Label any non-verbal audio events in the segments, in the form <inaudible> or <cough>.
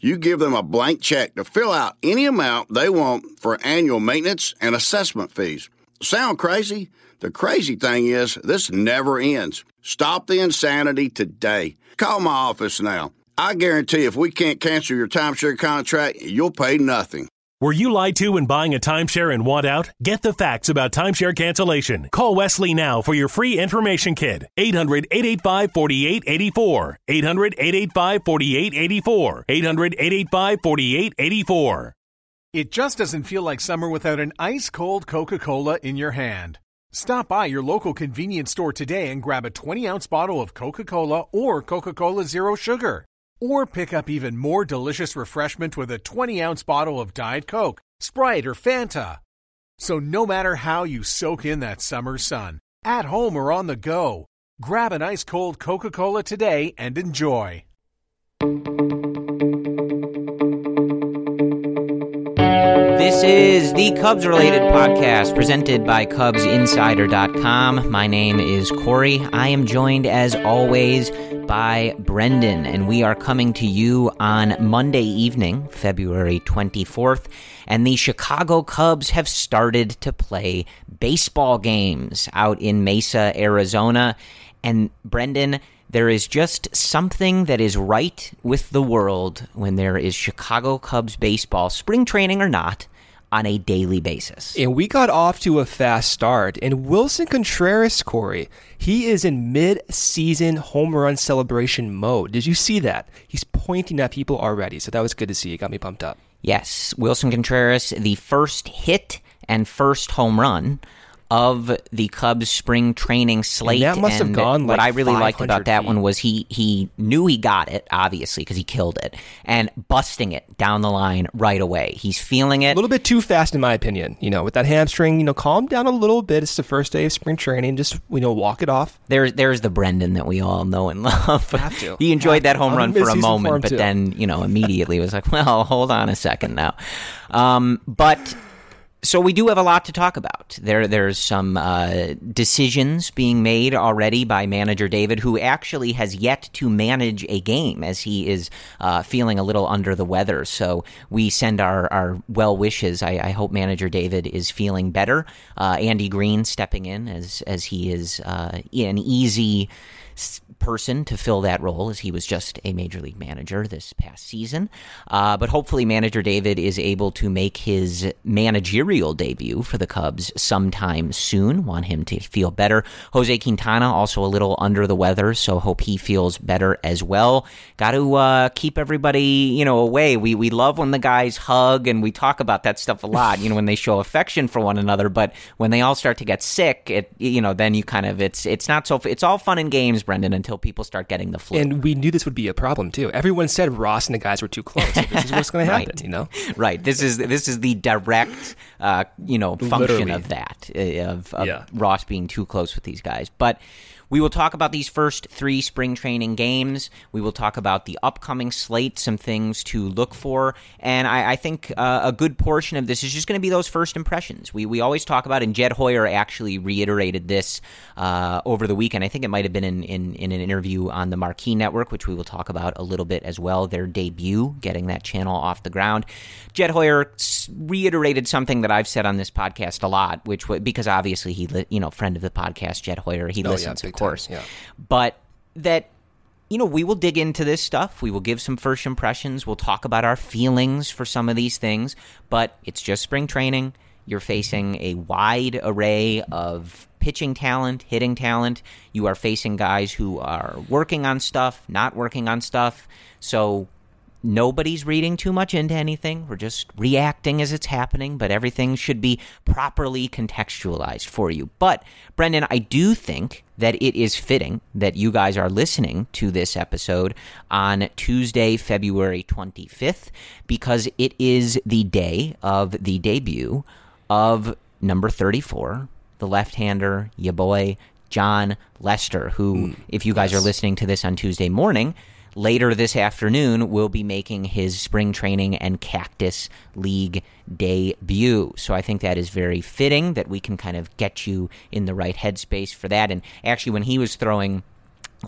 you give them a blank check to fill out any amount they want for annual maintenance and assessment fees. Sound crazy? The crazy thing is, this never ends. Stop the insanity today. Call my office now. I guarantee if we can't cancel your timeshare contract, you'll pay nothing. Were you lied to when buying a timeshare and want out? Get the facts about timeshare cancellation. Call Wesley now for your free information kit. 800 885 4884. 800 885 4884. 800 885 4884. It just doesn't feel like summer without an ice cold Coca Cola in your hand. Stop by your local convenience store today and grab a 20 ounce bottle of Coca Cola or Coca Cola Zero Sugar. Or pick up even more delicious refreshment with a 20 ounce bottle of Diet Coke, Sprite, or Fanta. So, no matter how you soak in that summer sun, at home or on the go, grab an ice cold Coca Cola today and enjoy. This is the Cubs related podcast presented by CubsInsider.com. My name is Corey. I am joined, as always, by Brendan, and we are coming to you on Monday evening, February 24th. And the Chicago Cubs have started to play baseball games out in Mesa, Arizona. And Brendan, there is just something that is right with the world when there is Chicago Cubs baseball, spring training or not, on a daily basis. And we got off to a fast start. And Willson Contreras, Corey, he is in mid season home run celebration mode. Did you see that? He's pointing at people already. So that was good to see. It got me pumped up. Yes, Willson Contreras, the first hit and first home run of the Cubs spring training slate. And that must have and gone What like I really liked about that feet. one was he he knew he got it obviously because he killed it and busting it down the line right away. He's feeling it A little bit too fast, in my opinion. You know, with that hamstring, you know, calm down a little bit. It's the first day of spring training. Just, you know, walk it off. There's there's the Brendan that we all know and <laughs> love. Have to. he enjoyed Have that home I'm run for a moment, but too. then you know immediately was like, <laughs> well, hold on a second now. Um, but so we do have a lot to talk about. There, there's some uh, decisions being made already by manager David, who actually has yet to manage a game as he is uh, feeling a little under the weather. So we send our, our well wishes. I, I hope manager David is feeling better. Uh, Andy Green stepping in as as he is uh, an easy person to fill that role as he was just a major league manager this past season. Uh, but hopefully, manager David is able to make his managerial debut for the Cubs sometime soon. Want him to feel better. Jose Quintana also a little under the weather, so hope he feels better as well. Got to uh, keep everybody you know away. We we love when the guys hug and we talk about that stuff a lot. You know when they show affection for one another, but when they all start to get sick, it you know then you kind of it's it's not so it's all fun and games, Brendan, until people start getting the flu. And we knew this would be a problem too. Everyone said Ross and the guys were too close. So this is what's going <laughs> to happen, right. you know? Right. This is this is the direct, uh, you know, function Literally. of that uh, of, of Yeah. Ross being too close with these guys, but. We will talk about these first three spring training games. We will talk about the upcoming slate, some things to look for, and I, I think uh, a good portion of this is just going to be those first impressions. We we always talk about, and Jed Hoyer actually reiterated this uh, over the weekend. I think it might have been in, in in an interview on the Marquee Network, which we will talk about a little bit as well. Their debut, getting that channel off the ground. Jed Hoyer reiterated something that I've said on this podcast a lot, which wa- because obviously he, li- you know, friend of the podcast, Jed Hoyer, he Oh, listens, big of course. time, yeah. But that you know, we will dig into this stuff. We will give some first impressions. We'll talk about our feelings for some of these things, but it's just spring training. You're facing a wide array of pitching talent, hitting talent. You are facing guys who are working on stuff, not working on stuff. So nobody's reading too much into anything. We're just reacting as it's happening, but everything should be properly contextualized for you. But, Brendan, I do think that it is fitting that you guys are listening to this episode on Tuesday, February 25th, because it is the day of the debut of number 34, the left hander, ya boy, Jon Lester, who, hmm. if you guys are listening to this on Tuesday morning, later this afternoon will be making his spring training and Cactus League debut. So I think that is very fitting that we can kind of get you in the right headspace for that. And actually, when he was throwing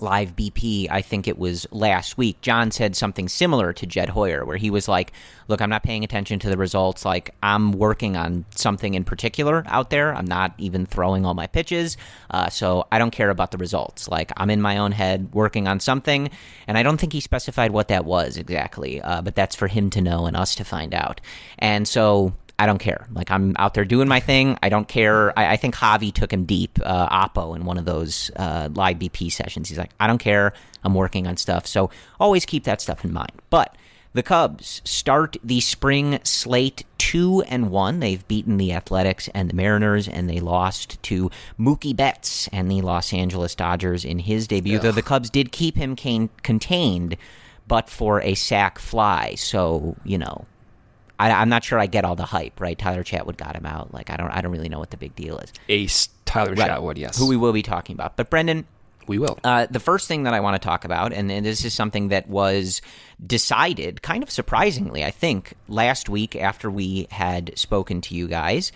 live BP, I think it was last week, John said something similar to Jed Hoyer, where he was like, Look, I'm not paying attention to the results. Like, I'm working on something in particular out there. I'm not even throwing all my pitches. Uh, so I don't care about the results. Like, I'm in my own head working on something. And I don't think he specified what that was exactly, uh, but that's for him to know and us to find out. And so. I don't care. Like I'm out there doing my thing. I don't care. I, I think Javi took him deep, uh, Oppo, in one of those uh, live BP sessions. He's like, I don't care. I'm working on stuff. So always keep that stuff in mind. But the Cubs start the spring slate two and one. They've beaten the Athletics and the Mariners, and they lost to Mookie Betts and the Los Angeles Dodgers in his debut. Though the Cubs did keep him cane- contained, but for a sac fly. So you know, I, I'm not sure I get all the hype. Right, Tyler Chatwood got him out. Like I don't, I don't really know what the big deal is. Ace Tyler Right. Chatwood, yes. Who we will be talking about. But Brendan, we will. uh, the first thing that I want to talk about, and, and this is something that was decided kind of surprisingly, I think, last week after we had spoken to you guys,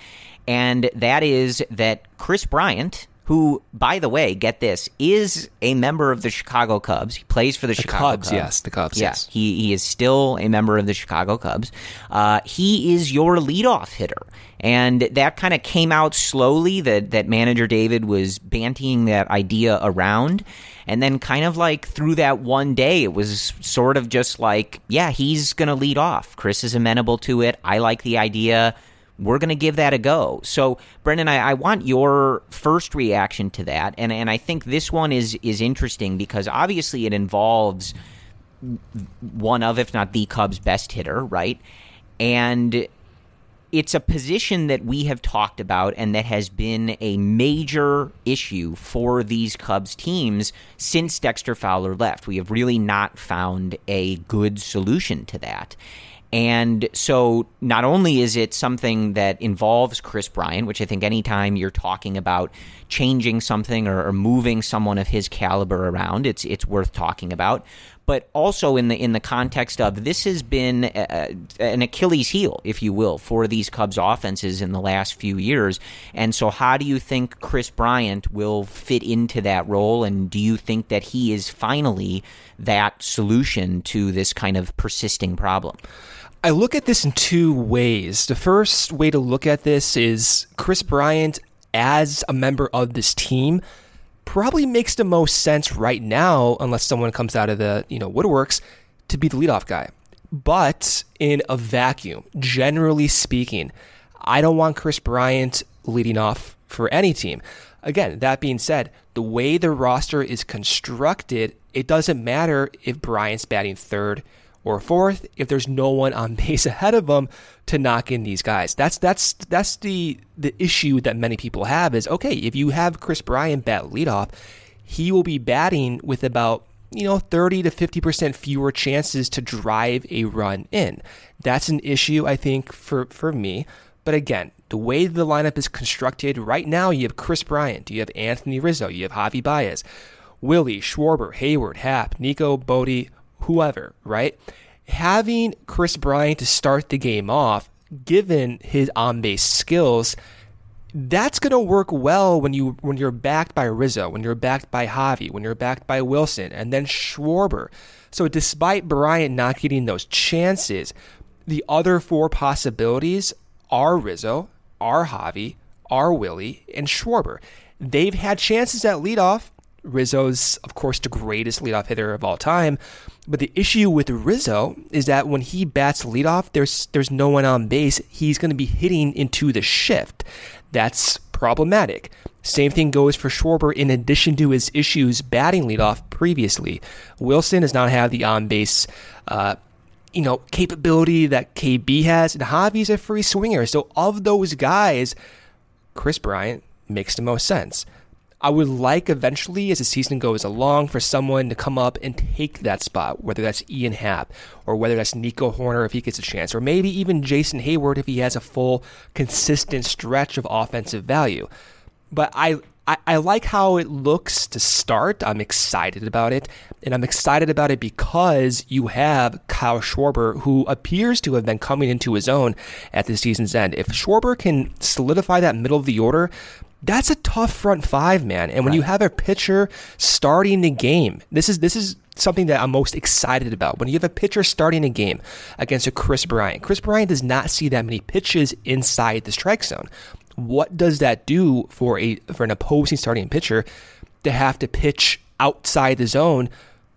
and that is that Kris Bryant, who, by the way, get this, is a member of the Chicago Cubs. He plays for the, The Chicago Cubs, Cubs. yes, the Cubs, Yeah, yes. he he is still a member of the Chicago Cubs. Uh, he is your leadoff hitter, and that kind of came out slowly. That that manager David was bantying that idea around, and then kind of like through that one day, it was sort of just like, yeah, he's gonna lead off. Kris is amenable to it. I like the idea. We're going to give that a go. So, Brendan, I, I want your first reaction to that, and and I think this one is is interesting because obviously it involves one of, if not the Cubs' best hitter, right? And it's a position that we have talked about and that has been a major issue for these Cubs teams since Dexter Fowler left. We have really not found a good solution to that. And so not only is it something that involves Kris Bryant, which I think anytime you're talking about changing something or, or moving someone of his caliber around, it's it's worth talking about but also in the in the context of this has been a, an Achilles heel, if you will, for these Cubs offenses in the last few years. And so, how do you think Kris Bryant will fit into that role? And do you think that he is finally that solution to this kind of persisting problem? I look at this in two ways. The first way to look at this is Kris Bryant as a member of this team probably makes the most sense right now, unless someone comes out of the you know woodworks, to be the leadoff guy. But in a vacuum, generally speaking, I don't want Kris Bryant leading off for any team. Again, that being said, the way the roster is constructed, it doesn't matter if Bryant's batting third or fourth if there's no one on <laughs> base ahead of them to knock in these guys. That's that's that's the the issue that many people have is okay, if you have Kris Bryant bat leadoff, he will be batting with about you know 30 to 50% fewer chances to drive a run in. That's an issue I think for for me. But again, the way the lineup is constructed right now, you have Kris Bryant, you have Anthony Rizzo, you have Javi Baez, Willie, Schwarber, Heyward, Happ, Nico, Bote, whoever, right? Having Kris Bryant to start the game off, given his on base skills, that's going to work well when you when you're backed by Rizzo, when you're backed by Javi, when you're backed by Willson, and then Schwarber. So despite Bryant not getting those chances, the other four possibilities are Rizzo, are Javi, are Willie, and Schwarber. They've had chances at leadoff. Rizzo's, of course, the greatest leadoff hitter of all time. But the issue with Rizzo is that when he bats leadoff, there's there's no one on base. He's going to be hitting into the shift. That's problematic. Same thing goes for Schwarber. In addition to his issues batting leadoff previously, Willson does not have the on base. Uh, you know, capability that KB has, and Javi's a free swinger. So, of those guys, Kris Bryant makes the most sense. I would like eventually, as the season goes along, for someone to come up and take that spot, whether that's Ian Happ or whether that's Nico Hoerner if he gets a chance, or maybe even Jason Heyward if he has a full, consistent stretch of offensive value. But I, I, I like how it looks to start. I'm excited about it. And I'm excited about it because you have Kyle Schwarber, who appears to have been coming into his own at the season's end. If Schwarber can solidify that middle of the order, that's a tough front five, man. And when right. you have a pitcher starting the game, this is this is something that I'm most excited about. When you have a pitcher starting a game against a Kris Bryant, Kris Bryant does not see that many pitches inside the strike zone. What does that do for a for an opposing starting pitcher to have to pitch outside the zone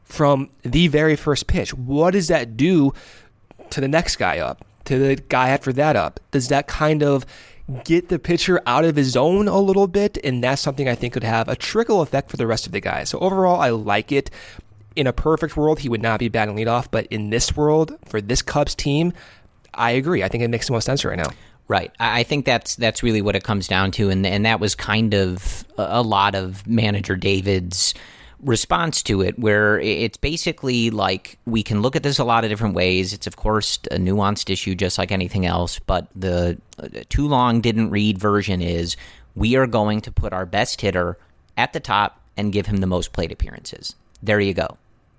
from the very first pitch? What does that do to the next guy up? To the guy after that up? Does that kind of get the pitcher out of his zone a little bit, and that's something I think could have a trickle effect for the rest of the guys. So overall, I like it. In a perfect world, he would not be batting leadoff, but in this world, for this Cubs team, I agree. I think it makes the most sense right now. Right. I think that's that's really what it comes down to, and and that was kind of a lot of manager David's response to it where it's basically like we can look at this a lot of different ways. It's, of course, a nuanced issue just like anything else, but the uh, too long didn't read version is we are going to put our best hitter at the top and give him the most plate appearances. There you go.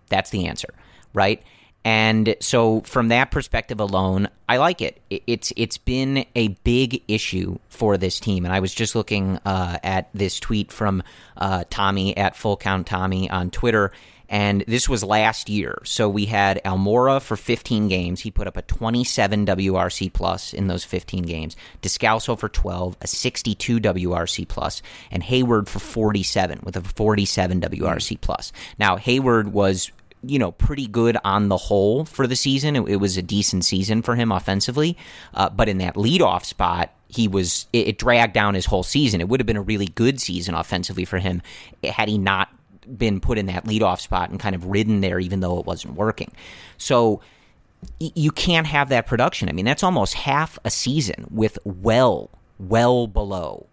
That's the answer, right? And so, from that perspective alone, I like it. It's it's been a big issue for this team, and I was just looking uh, at this tweet from uh, Tommy at Full Count Tommy on Twitter, and this was last year. So we had Almora for 15 games. He put up a 27 WRC plus in those 15 games. Descalso for 12, a 62 WRC plus, and Heyward for 47 with a 47 WRC plus. Now Heyward was you know, pretty good on the whole for the season. It, it was a decent season for him offensively, uh, but in that leadoff spot, he was it, it, dragged down his whole season. It would have been a really good season offensively for him had he not been put in that leadoff spot and kind of ridden there, even though it wasn't working. So you can't have that production. I mean, that's almost half a season with well, well below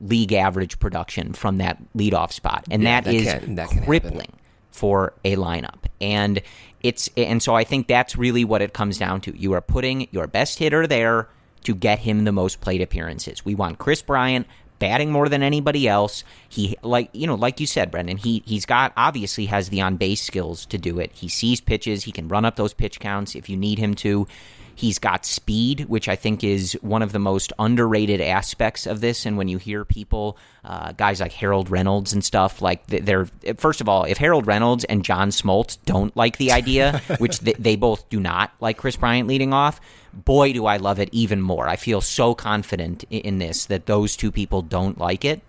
league average production from that leadoff spot, and yeah, that, that is can, that crippling for a lineup. And it's and so I think that's really what it comes down to. You are putting your best hitter there to get him the most plate appearances. We want Kris Bryant batting more than anybody else. He like you know, like you said, Brendan, he he's got obviously has the on base skills to do it. He sees pitches, he can run up those pitch counts if you need him to. He's got speed, which I think is one of the most underrated aspects of this. And when you hear people, uh, guys like Harold Reynolds and stuff, like they're first of all, if Harold Reynolds and John Smoltz don't like the idea, <laughs> which they, they both do not like Kris Bryant leading off, boy, do I love it even more. I feel so confident in this that those two people don't like it.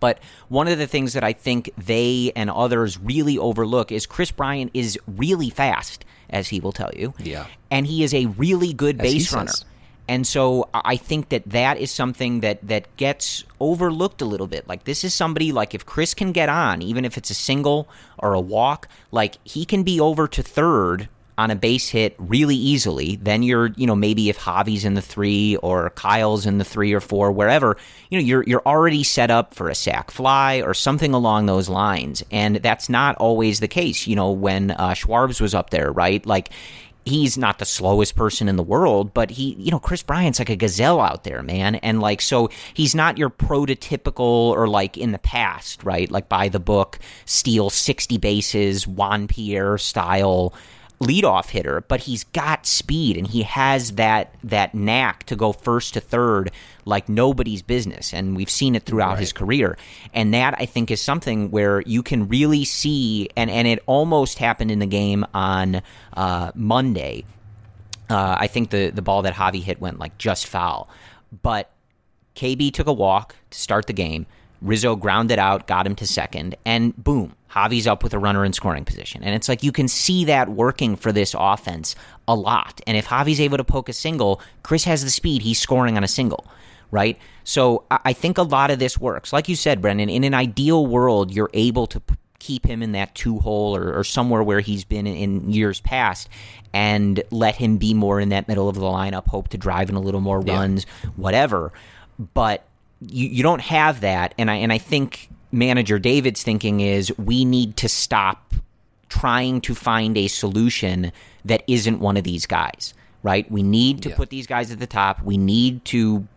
But one of the things that I think they and others really overlook is Kris Bryant is really fast, as he will tell you. Yeah. And he is a really good As base runner. says. And so I think that that is something that, that gets overlooked a little bit. Like this is somebody like if Kris can get on, even if it's a single or a walk, like he can be over to third on a base hit really easily. Then you're, you know, maybe if Javi's in the three or Kyle's in the three or four, wherever, you know, you're you're already set up for a sac fly or something along those lines. And that's not always the case. You know, when uh, Schwarbs was up there, right? Like he's not the slowest person in the world, but he, you know, Kris Bryant's like a gazelle out there, man. And like, so he's not your prototypical or like in the past, right? Like by the book, steal 60 bases, Juan Pierre style leadoff hitter, but he's got speed and he has that that knack to go first to third like nobody's business and we've seen it throughout his career. And that I think is something where you can really see and and it almost happened in the game on uh, Monday. Uh, I think the the ball that Javi hit went like just foul. But KB took a walk to start the game. Rizzo grounded out, got him to second, and boom, Javi's up with a runner in scoring position. And it's like you can see that working for this offense a lot. And if Javi's able to poke a single, Kris has the speed, he's scoring on a single, right? So I think a lot of this works. Like you said, Brendan, in an ideal world, you're able to keep him in that two hole or, or somewhere where he's been in, in years past and let him be more in that middle of the lineup, hope to drive in a little more runs, whatever. But you, you don't have that, and I and I think manager David's thinking is we need to stop trying to find a solution that isn't one of these guys. Right? We need to put these guys at the top. We need to,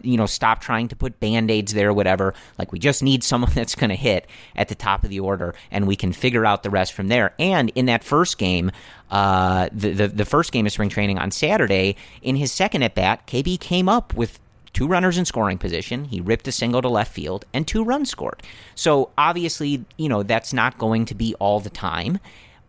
you know, stop trying to put band aids there, whatever. Like, we just need someone <laughs> that's going to hit at the top of the order, and we can figure out the rest from there. And in that first game, uh, the, the, the first game of spring training on Saturday, in his second at bat, KB came up with two runners in scoring position. He ripped a single to left field and two runs scored. So obviously, you know, that's not going to be all the time.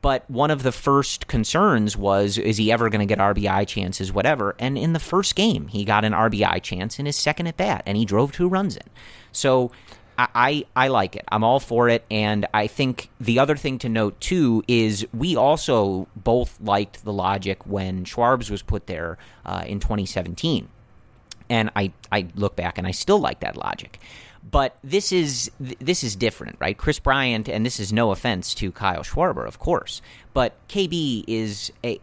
But one of the first concerns was is he ever going to get RBI chances, whatever. And in the first game, he got an RBI chance in his second at bat, and he drove two runs in. So I, I, like it. I'm all for it. And I think the other thing to note, too, is we also both liked the logic when Schwarbs was put there uh, in 2017 and I I look back and I still like that logic. But this is this is different, right? Kris Bryant, and this is no offense to Kyle Schwarber, of course, but KB is a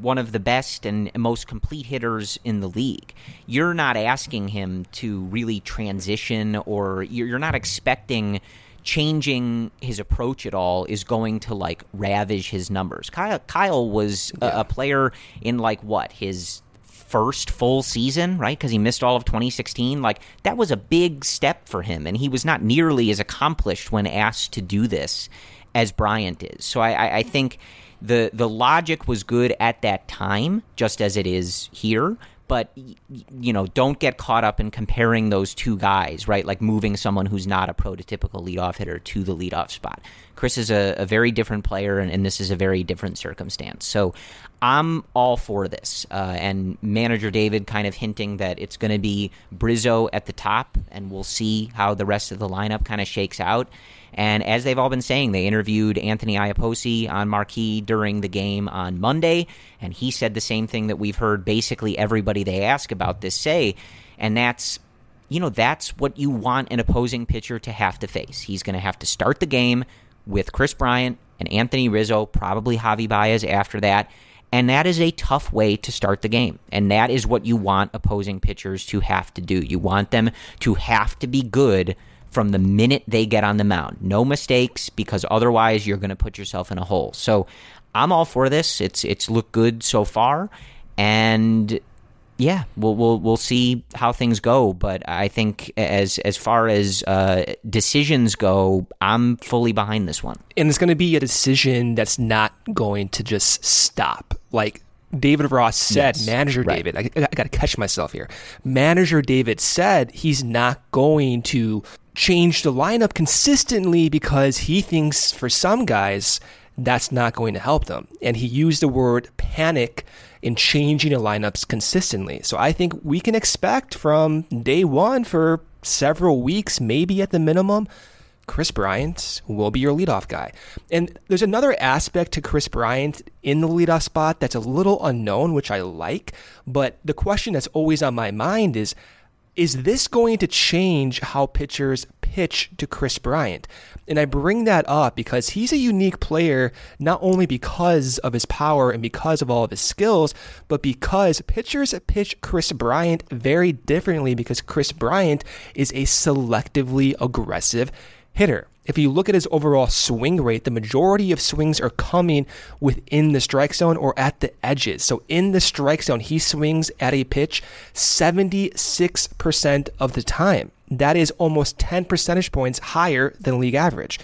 one of the best and most complete hitters in the league. You're not asking him to really transition, or you're not expecting changing his approach at all is going to like ravage his numbers. Kyle, Kyle was a, a player in like what his first full season, right? Because he missed all of 2016. Like, that was a big step for him, and he was not nearly as accomplished when asked to do this as Bryant is. So I, I, I think the the logic was good at that time, just as it is here. But you know, don't get caught up in comparing those two guys, right? Like moving someone who's not a prototypical leadoff hitter to the leadoff spot. Kris is a, a very different player, and, and this is a very different circumstance. So I'm all for this. Uh, and manager David kind of hinting that it's going to be Bryzzo at the top, and we'll see how the rest of the lineup kind of shakes out. And as they've all been saying, they interviewed Anthony Iapoce on Marquee during the game on Monday, and he said the same thing that we've heard basically everybody they ask about this say, and that's you know, that's what you want an opposing pitcher to have to face. He's going to have to start the game with Kris Bryant and Anthony Rizzo, probably Javi Baez after that. And that is a tough way to start the game. And that is what you want opposing pitchers to have to do. You want them to have to be good from the minute they get on the mound. No mistakes because otherwise you're going to put yourself in a hole. So I'm all for this. It's it's looked good so far, and yeah, we'll we'll we'll see how things go. But I think as as far as uh, decisions go, I'm fully behind this one. And it's going to be a decision that's not going to just stop. Like David Ross said, Yes, manager right. David, I, I got to catch myself here. Manager David said he's not going to change the lineup consistently because he thinks for some guys that's not going to help them. And he used the word panic in changing the lineups consistently. So I think we can expect from day one for several weeks, maybe at the minimum, Kris Bryant will be your leadoff guy. And there's another aspect to Kris Bryant in the leadoff spot that's a little unknown, which I like. But the question that's always on my mind is is this going to change how pitchers pitch to Kris Bryant? And I bring that up because he's a unique player, not only because of his power and because of all of his skills, but because pitchers pitch Kris Bryant very differently because Kris Bryant is a selectively aggressive hitter. If you look at his overall swing rate, the majority of swings are coming within the strike zone or at the edges. So in the strike zone, he swings at a pitch 76% of the time. That is almost 10 percentage points higher than league average.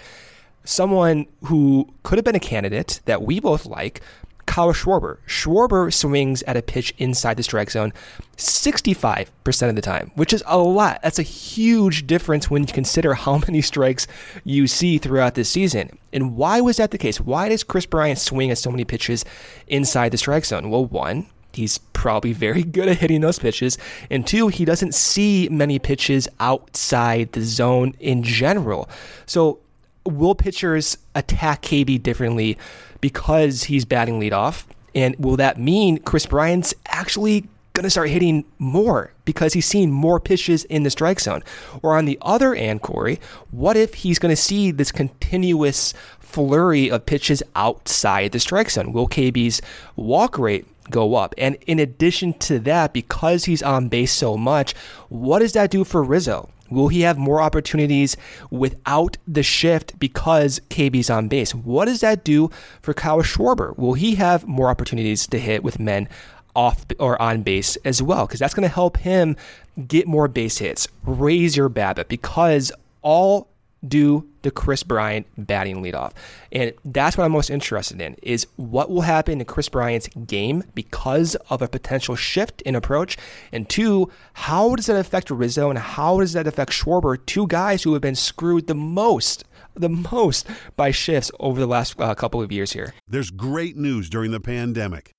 Someone who could have been a candidate that we both like, Kyle Schwarber. Schwarber swings at a pitch inside the strike zone 65% of the time, which is a lot. That's a huge difference when you consider how many strikes you see throughout this season. And why was that the case? Why does Kris Bryant swing at so many pitches inside the strike zone? Well, one, he's probably very <laughs> good at hitting those pitches. And two, he doesn't see many pitches outside the zone in general. So will pitchers attack KB differently because he's batting leadoff? And will that mean Kris Bryant's actually going to start hitting more because he's seeing more pitches in the strike zone? Or on the other end, Corey, what if he's going to see this continuous flurry of pitches outside the strike zone? Will KB's walk rate go up. And in addition to that, because he's on base so much, what does that do for Rizzo? Will he have more opportunities without the shift because KB's on base? What does that do for Kyle Schwarber? Will he have more opportunities to hit with men off or on base as well? Because that's going to help him get more base hits, raise your BABIP, because all due to Kris Bryant batting leadoff. And that's what I'm most interested in is what will happen in Kris Bryant's game because of a potential shift in approach. And two, how does that affect Rizzo and how does that affect Schwarber, two guys who have been screwed the most the most by shifts over the last uh, couple of years here. There's great news during the pandemic.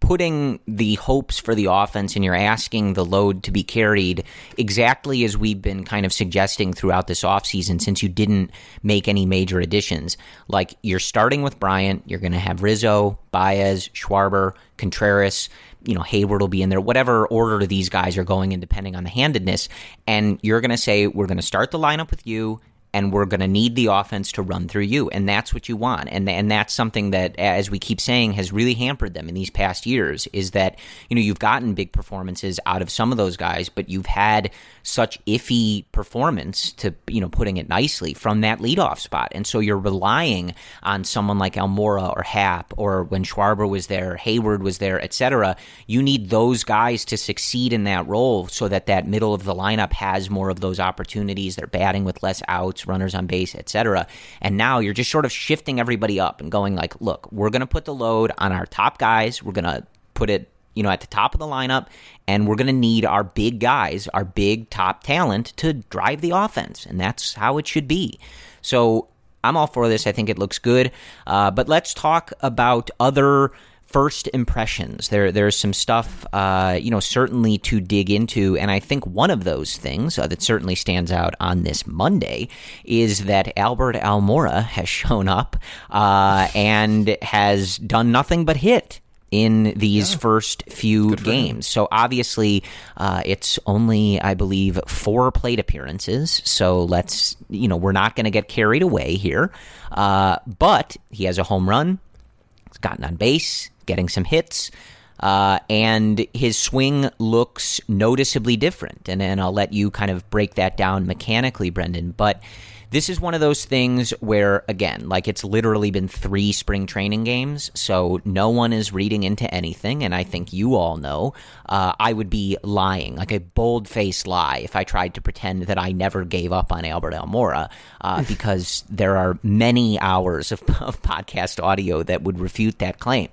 putting the hopes for the offense and you're asking the load to be carried exactly as we've been kind of suggesting throughout this offseason since you didn't make any major additions. Like you're starting with Bryant, you're going to have Rizzo, Baez, Schwarber, Contreras, you know, Heyward will be in there, whatever order these guys are going in depending on the handedness. And you're going to say, we're going to start the lineup with you and we're going to need the offense to run through you and that's what you want. And and that's something that as we keep saying has really hampered them in these past years is that you know you've gotten big performances out of some of those guys but you've had such iffy performance to you know putting it nicely from that leadoff spot. And so you're relying on someone like Almora or Happ or when Schwarber was there Heyward was there etc you need those guys to succeed in that role so that that middle of the lineup has more of those opportunities. They're batting with less outs outs, runners on base, etc. And now you're just sort of shifting everybody up and going like, look, we're going to put the load on our top guys. We're going to put it you know, at the top of the lineup, and we're going to need our big guys, our big top talent to drive the offense, and that's how it should be. So I'm all for this. I think it looks good. Uh, but let's talk about other first impressions. There, there's some stuff, uh, you know, certainly to dig into, and I think one of those things uh, that certainly stands out on this Monday is that Albert Almora has <laughs> shown up uh, and has done nothing but hit in these yeah. first few games. So obviously, uh, it's only, I believe, four plate appearances. So let's, you know, we're not going to get carried away here. Uh, but he has a home run. He's gotten on base, getting some hits. Uh, and his swing looks noticeably different. And, and I'll let you kind of break that down mechanically, Brendan. But this is one of those things where, again, like it's literally been three spring training games, so no one is reading into anything. And I think you all know uh, I would be lying, like a bold faced lie, if I tried to pretend that I never gave up on Albert Almora, uh, <laughs> because there are many hours of, of, podcast audio that would refute that claim.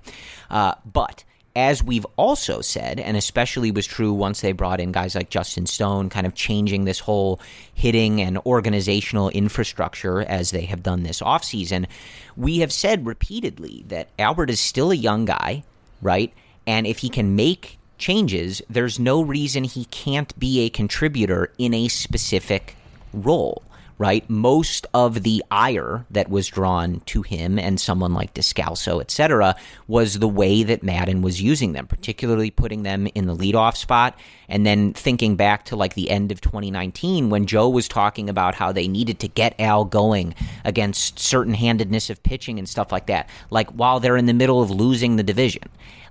Uh, but as we've also said, and especially was true once they brought in guys like Justin Stone, kind of changing this whole hitting and organizational infrastructure as they have done this offseason, we have said repeatedly that Albert is still a young guy, right? And if he can make changes, there's no reason he can't be a contributor in a specific role right? Most of the ire that was drawn to him and someone like Descalso, etc., was the way that Maddon was using them, particularly putting them in the leadoff spot. And then thinking back to like the end of 2019 when Joe was talking about how they needed to get Al going against certain handedness of pitching and stuff like that, like while they're in the middle of losing the division.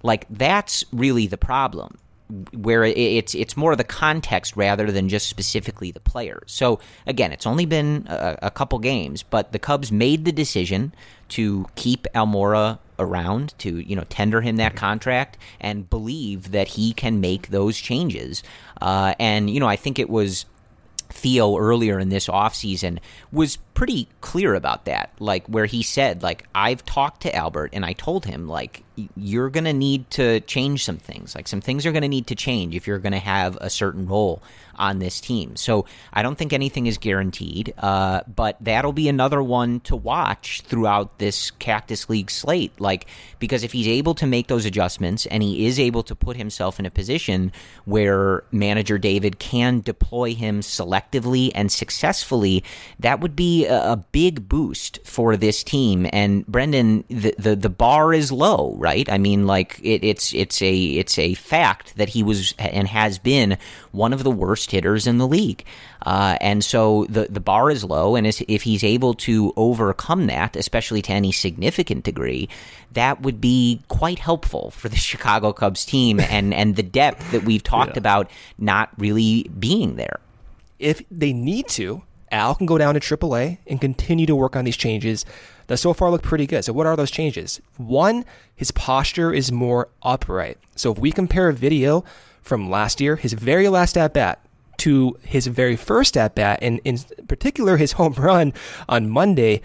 Like that's really the problem where it's it's more the context rather than just specifically the player. So again, it's only been a, a, couple games, but the Cubs made the decision to keep Almora around, to you know tender him that contract, and believe that he can make those changes. Uh, and you know, I think it was Theo earlier in this offseason was pretty clear about that like where he said like I've talked to Albert and I told him like you're going to need to change some things like some things are going to need to change if you're going to have a certain role on this team. So I don't think anything is guaranteed, uh, but that'll be another one to watch throughout this Cactus League slate. Like, because if he's able to make those adjustments and he is able to put himself in a position where manager David can deploy him selectively and successfully, that would be a, a big boost for this team. And Brendan, the, the, the bar is low, right? I mean, like it, it's it's a it's a fact that he was and has been one of the worst hitters in the league. Uh, and so the the bar is low, and if he's able to overcome that, especially to any significant degree, that would be quite helpful for the <laughs> Chicago Cubs team and and the depth that we've talked yeah. about not really being there. If they need to, Al can go down to AAA and continue to work on these changes that so far look pretty good. So, what are those changes? One, his posture is more upright. So, if we compare a video from last year, his very last at bat, to his very first at bat, and in particular his <laughs> home run on Monday,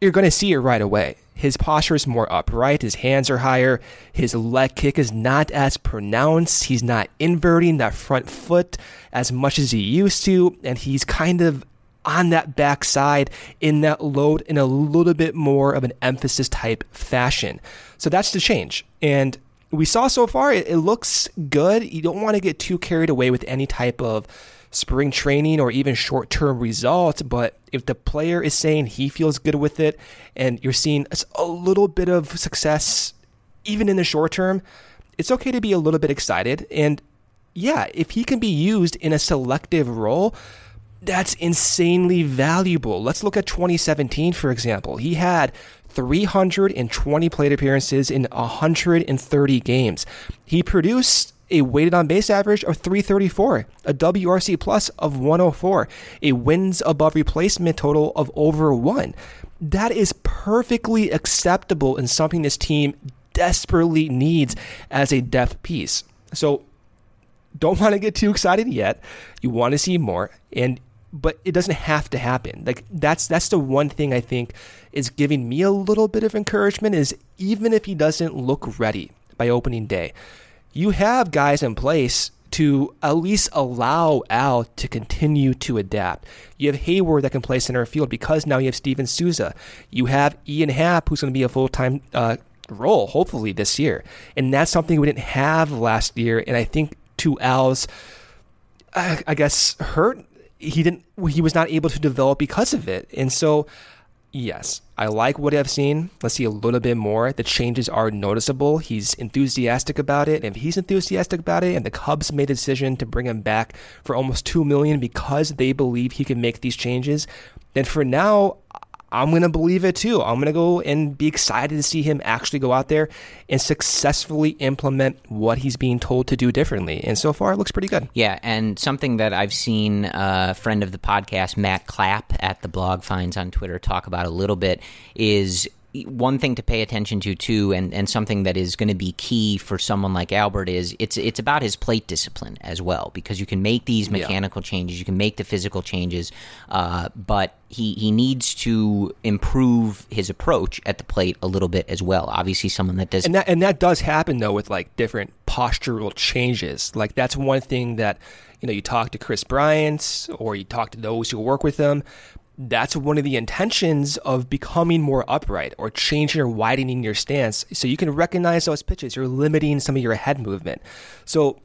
you're going to see it right away. His posture is more upright, his hands are higher, his leg kick is not as pronounced, he's not inverting that front foot as much as he used to, and he's kind of on that backside in that load in a little bit more of an emphasis type fashion. So that's the change. And we saw so far, it, it looks good. You don't want to get too carried away with any type of spring training or even short term results. But if the player is saying he feels good with it and you're seeing a little bit of success, even in the short term, it's okay to be a little bit excited. And yeah, if he can be used in a selective role, that's insanely valuable. Let's look at 2017, for example. He had 320 plate appearances in 130 games. He produced a weighted on base average of 334, a WRC plus of 104, a wins above replacement total of over one. That is perfectly acceptable and something this team desperately needs as a depth piece. So don't <laughs> want to get too excited yet. You want to see more. And but it doesn't have to happen. Like that's that's the one thing I think is giving me a little bit of encouragement is even if he doesn't look ready by opening day, you have guys in place to at least allow Al to continue to adapt. You have Heyward that can play center field because now you have Steven Souza. You have Ian Happ, who's going to be a full time uh, role, hopefully, this year. And that's something we didn't have last year. And I think to Al's, I guess, hurt, he didn't, he was not able to develop because of it. And so, Yes, I like what I've seen. Let's see a little bit more. The changes are noticeable. He's enthusiastic about it. And if he's enthusiastic about it, and the Cubs made a decision to bring him back for almost two million because they believe he can make these changes, then for now, I'm going to believe it too. I'm going to go and be excited to see him actually go out there and successfully implement what he's being told to do differently. And so far, it looks pretty good. Yeah, and something that I've seen a friend of the podcast, Matt Clapp, at the blog finds on Twitter talk about a little bit is one thing to pay attention to too, and, and something that is going to be key for someone like Albert is it's it's about his plate discipline as well because you can make these mechanical yeah. changes, you can make the physical changes, uh, but he he needs to improve his approach at the plate a little bit as well. Obviously, someone that does and that and that does happen though with like different postural changes. Like that's one thing that you know you talk to Kris Bryant or you talk to those who work with them that's one of the intentions of becoming more upright or changing or widening your stance so you can recognize those pitches. You're limiting some of your head movement. So,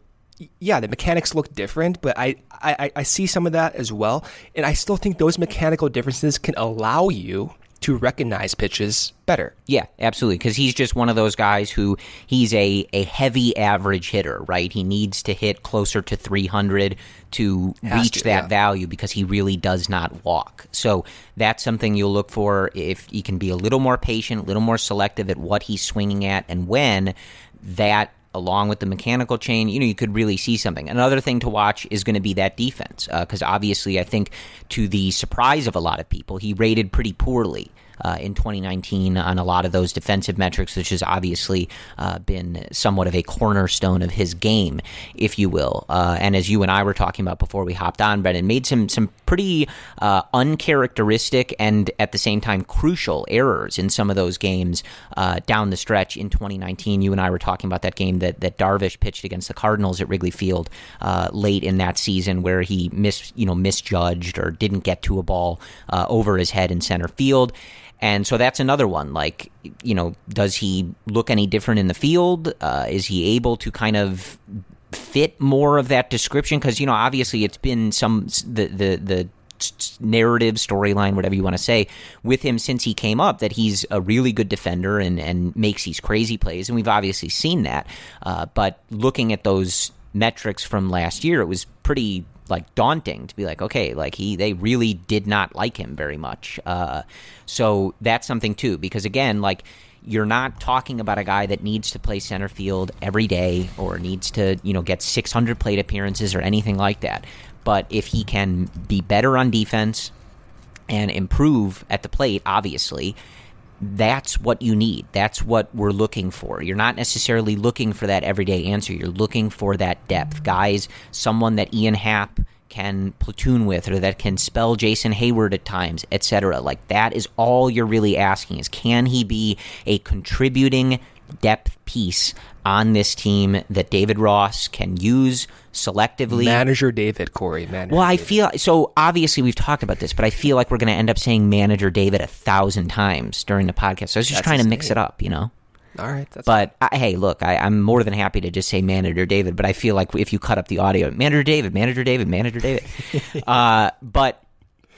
yeah, the mechanics look different, but I, I, I see some of that as well. And I still think those mechanical differences can allow you to recognize pitches better. Yeah, absolutely. Because he's just one of those guys who he's a, a heavy average hitter, right? He needs to hit closer to 300 to Has reach to, that yeah. value because he really does not walk. So that's something you'll look for if he can be a little more patient, a little more selective at what he's swinging at and when that along with the mechanical chain, you know, you could really see something. Another thing to watch is going to be that defense, because uh, obviously, I think to the surprise of a lot of people, he rated pretty poorly uh, in 2019 on a lot of those defensive metrics, which has obviously uh, been somewhat of a cornerstone of his game, if you will. Uh, and as you and I were talking about before we hopped on, Brendan made some some pretty uh, uncharacteristic and at the same time crucial errors in some of those games uh, down the stretch in 2019. You and I were talking about that game that that Darvish pitched against the Cardinals at Wrigley Field late in that season, where he mis you know misjudged or didn't get to a ball over his head in center field. And so that's another one. Like, you know, does he look any different in the field? Uh, is he able to kind of fit more of that description? Because you know, obviously, it's been some the the the narrative storyline whatever you want to say with him since he came up that he's a really good defender and and makes these crazy plays and we've obviously seen that uh, but looking at those metrics from last year it was pretty like daunting to be like, okay, like he they really did not like him very much. Uh, so that's something too, because again, like you're not talking about a guy that needs to play center field every day or needs to you know get 600 plate appearances or anything like that. But if he can be better on defense and improve at the plate, obviously, that's what you need. That's what we're looking for. You're not necessarily looking for that everyday answer. You're looking for that depth. Guys, someone that Ian Happ can platoon with or that can spell Jason Heyward at times, etc. Like that is all you're really asking is can he be a contributing depth piece on this team that David Ross can use selectively. Manager David Corey. Manager well, I David. feel so. Obviously, we've talked about this, but I feel like we're going to end up saying Manager David a thousand times during the podcast. So I was just that's trying to mix it up, you know. All right. but I, hey, look, I, am more than happy to just say Manager David, but I feel like if you cut up the audio, Manager David, Manager David, Manager David. <laughs> uh, but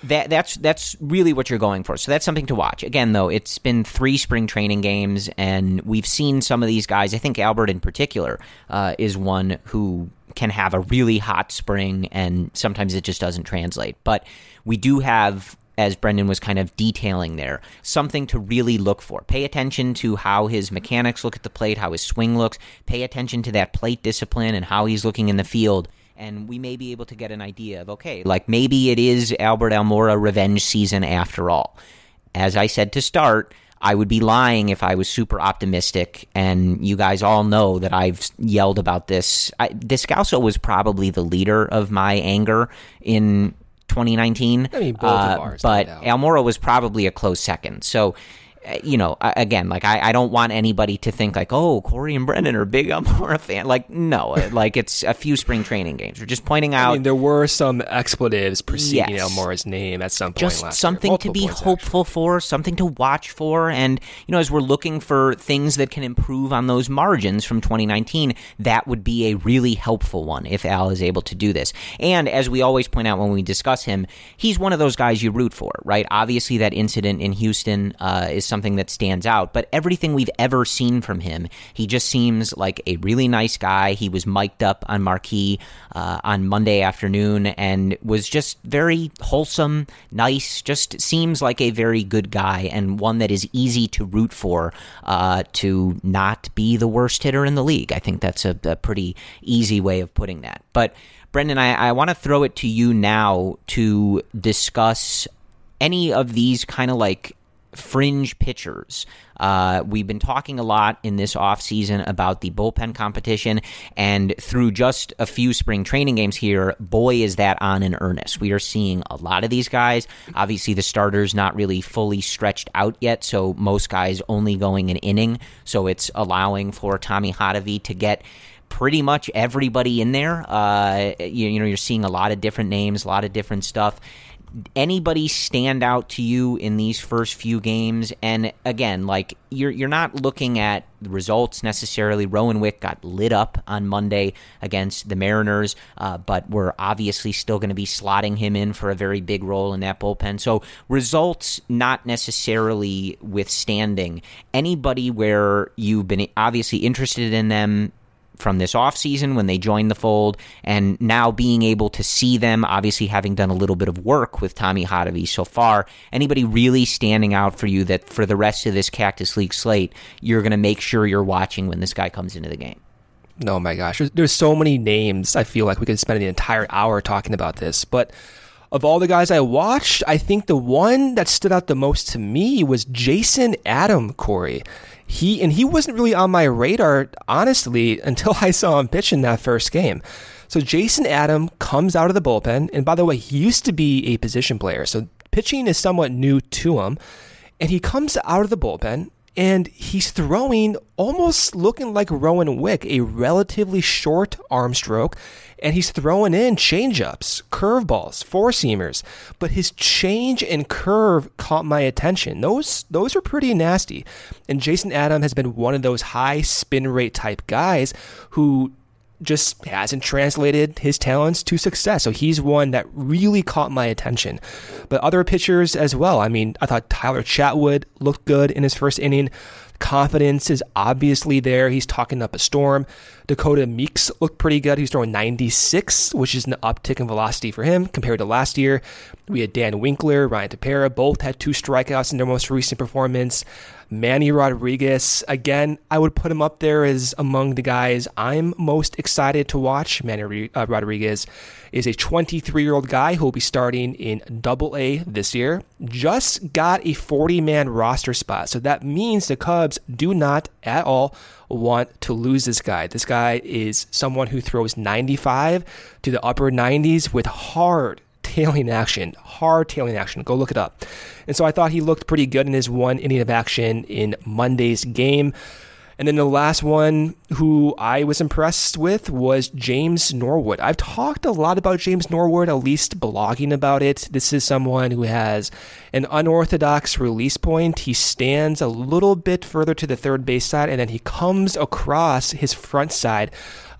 that that's that's really what you're going for. So that's something to watch. Again, though, it's been three spring training games, and we've seen some of these guys. I think Albert in particular uh, is one who can have a really hot spring, and sometimes it just doesn't translate. But we do have. As Brendan was kind of detailing there, something to really look for. Pay attention to how his mechanics look at the plate, how his swing looks. Pay attention to that plate discipline and how he's looking in the field and we may be able to get an idea of okay, like maybe it is Albert Almora revenge season after all. As I said to start, I would be lying if I was super optimistic, and you guys all know that I've yelled about this. I, Descalso was probably the leader of my anger in 2019. I mean, both uh, but. Almora was probably a close second. So. Uh, You know, again, like I, I don't want anybody to think like, oh, Corey and Brendan are big Almora <laughs> fan. Like, no, like it's a few spring training games. We're just pointing out I mean, there were some expletives preceding Yes. Almora's name at some point just last year. something to be hopeful for, something to watch for, and you know, as we're looking for things that can improve on those margins from 2019, that would be a really helpful one if Al is able to do this. And as we always point out when we discuss him, he's one of those guys you root for, right? Obviously, that incident in Houston uh, is something that stands out, but everything we've ever seen from him, he just seems like a really nice guy. He was mic'd up on Marquee uh, on Monday afternoon and was just very wholesome, nice, just seems like a very good guy and one that is easy to root for uh, to not be the worst hitter in the league. I think that's a, a pretty easy way of putting that. But Brendan, I, I want to throw it to you now to discuss any of these kind of like fringe pitchers. Uh, we've been talking a lot in this offseason about the bullpen competition, and through just a few spring training games here, boy, is that on in earnest. We are seeing a lot of these guys. Obviously, the starter's not really fully stretched out yet, so most guys only going an inning, so it's allowing for Tommy Hottovy to get pretty much everybody in there. Uh, you, you know, you're seeing a lot of different names, a lot of different stuff. Anybody stand out to you in these first few games? And again, like you're you're not looking at results necessarily. Rowan Wick got lit up on Monday against the Mariners, uh, but we're obviously still going to be slotting him in for a very big role in that bullpen. So results not necessarily withstanding. Anybody where you've been obviously interested in them from this offseason when they joined the fold and now being able to see them obviously having done a little bit of work with Tommy Hottovy so far anybody really standing out for you that for the rest of this Cactus League slate you're going to make sure you're watching when this guy comes into the game Oh my gosh, there's, there's so many names. I feel like we could spend an entire hour talking about this. But of all the guys I watched, I think the one that stood out the most to me was Jason Adam Corey. He and he wasn't really on my radar, honestly, until I saw him pitch in that first game. So Jason Adam comes out of the bullpen, and by the way, he used to be a position player, so pitching is somewhat new to him. And he comes out of the bullpen and he's throwing almost looking like Rowan Wick, a relatively short arm stroke, and he's throwing in changeups, curveballs, four seamers. But his change and curve caught my attention. Those those are pretty nasty. And Jason Adam has been one of those high spin rate type guys who just hasn't translated his talents to success. So he's one that really caught my attention. But other pitchers as well. I mean, I thought Tyler Chatwood looked good in his first inning. Confidence is obviously there. He's talking up a storm. Dakota Mekkes looked pretty good. He's throwing 96, which is an uptick in velocity for him compared to last year. We had Dan Winkler, Ryan Tepera, both had two strikeouts in their most recent performance. Manny Rodriguez, again, I would put him up there as among the guys I'm most excited to watch. Manny uh, Rodriguez is a 23 year old guy who will be starting in Double A this year. Just got a 40 man roster spot, so that means the Cubs do not at all want to lose this guy. This guy is someone who throws 95 to the upper 90s with hard tailing action, hard tailing action. Go look it up. And so I thought he looked pretty good in his one inning of action in Monday's game. And then the last one who I was impressed with was James Norwood. I've talked a lot about James Norwood, at least blogging about it. This is someone who has an unorthodox release point. He stands a little bit further to the third base side and then he comes across his front side.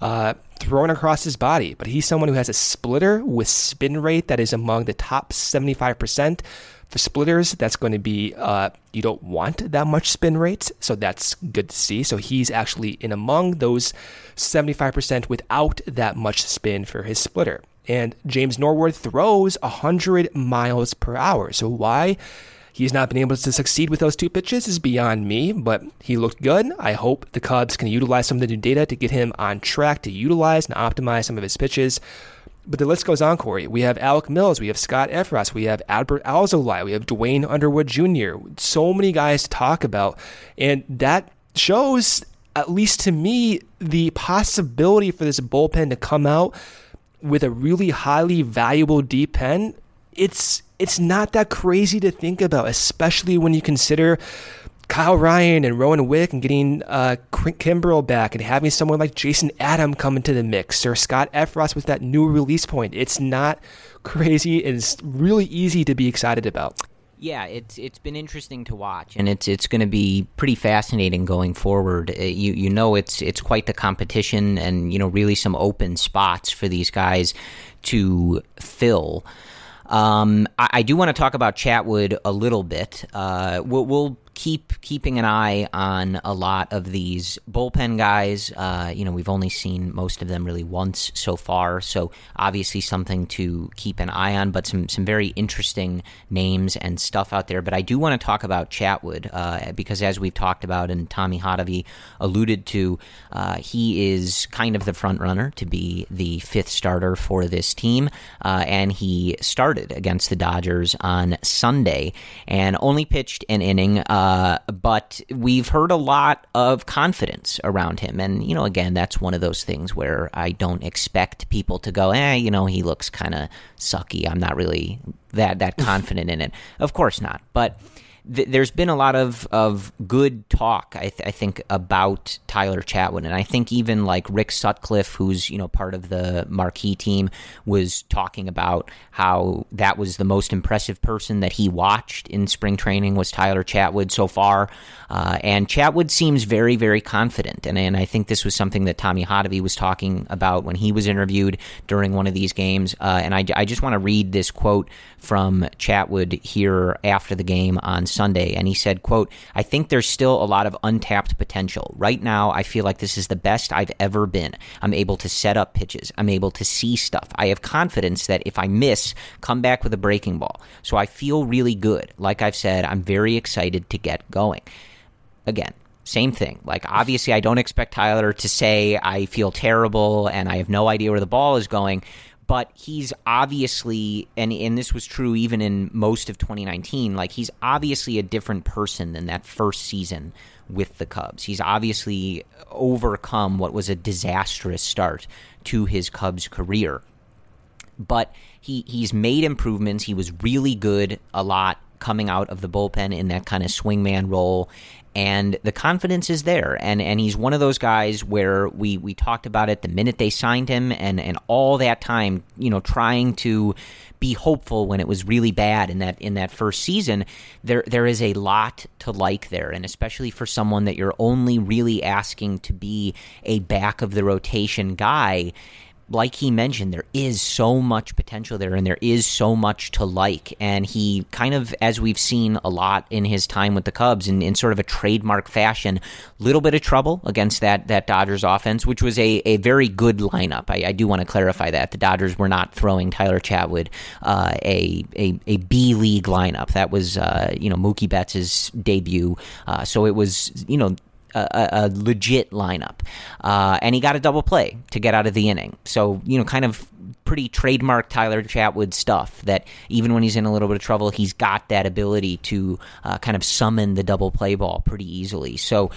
Uh, thrown across his body, but he's someone who has a splitter with spin rate that is among the top 75%. For splitters, that's going to be, uh, you don't want that much spin rate, so that's good to see. So he's actually in among those 75% without that much spin for his splitter. And James Norwood throws 100 miles per hour. So why? He's not been able to succeed with those two pitches is beyond me, but he looked good. I hope the Cubs can utilize some of the new data to get him on track to utilize and optimize some of his pitches. But the list goes on, Corey. We have Alec Mills, we have Scott Effross, we have Adbert Alzolay, we have Duane Underwood Jr. So many guys to talk about. And that shows, at least to me, the possibility for this bullpen to come out with a really highly valuable deep pen it's it's not that crazy to think about, especially when you consider Kyle Ryan and Rowan Wick and getting uh, back and having someone like Jason Adam come into the mix or Scott Effross with that new release point. It's not crazy. It's really easy to be excited about. Yeah, it's it's been interesting to watch, and it's it's going to be pretty fascinating going forward. Uh, you you know it's it's quite the competition, and you know really some open spots for these guys to fill. Um, I, I, do want to talk about Chatwood a little bit. Uh, we'll, we'll keep keeping an eye on a lot of these bullpen guys. Uh, you know, we've only seen most of them really once so far, so obviously something to keep an eye on. But some some very interesting names and stuff out there. But I do want to talk about Chatwood uh, because, as we've talked about, and Tommy Hottovy alluded to, uh, he is kind of the front runner to be the fifth starter for this team, uh, and he started against the Dodgers on Sunday and only pitched an inning. Uh, uh, but we've heard a lot of confidence around him. And, you know, again, that's one of those things where I don't expect people to go, eh, you know, he looks kind of sucky. I'm not really that, that confident in it. Of course not. But th- there's been a lot of, of good talk, I, th- I, think, about Tyler Chatwood, and I think even like Rick Sutcliffe, who's you know part of the marquee team, was talking about how that was the most impressive person that he watched in spring training was Tyler Chatwood so far, uh, and Chatwood seems very very confident, and and I think this was something that Tommy Hottovy was talking about when he was interviewed during one of these games, uh, and I, I just want to read this quote from Chatwood here after the game on Sunday, and he said, "quote I think there's still a lot of untapped potential. Right now, I feel like this is the best I've ever been. I'm able to set up pitches. I'm able to see stuff. I have confidence that if I miss, come back with a breaking ball. So I feel really good. Like I've said, I'm very excited to get going." Again, same thing. Like, obviously, I don't expect Tyler to say, I feel terrible and I have no idea where the ball is going but he's obviously and and this was true even in most of 2019 like he's obviously a different person than that first season with the Cubs. He's obviously overcome what was a disastrous start to his Cubs career. But he he's made improvements. He was really good a lot coming out of the bullpen in that kind of swingman role and the confidence is there. And and he's one of those guys where we we talked about it the minute they signed him and and all that time you know trying to be hopeful when it was really bad in that in that first season there there is a lot to like there. And especially for someone that you're only really asking to be a back of the rotation guy like he mentioned, there is so much potential there and there is so much to like. And he kind of, as we've seen a lot in his time with the Cubs, in, in sort of a trademark fashion, little bit of trouble against that that Dodgers offense, which was a, a very good lineup. I, I do want to clarify that. The Dodgers were not throwing Tyler Chatwood uh, a, a, a B League lineup. That was, uh, you know, Mookie Betts' debut. Uh, so it was, you know, a, a legit lineup, uh, and he got a double play to get out of the inning. So you know, kind of pretty trademark Tyler Chatwood stuff. That even when he's in a little bit of trouble, he's got that ability to uh, kind of summon the double play ball pretty easily. So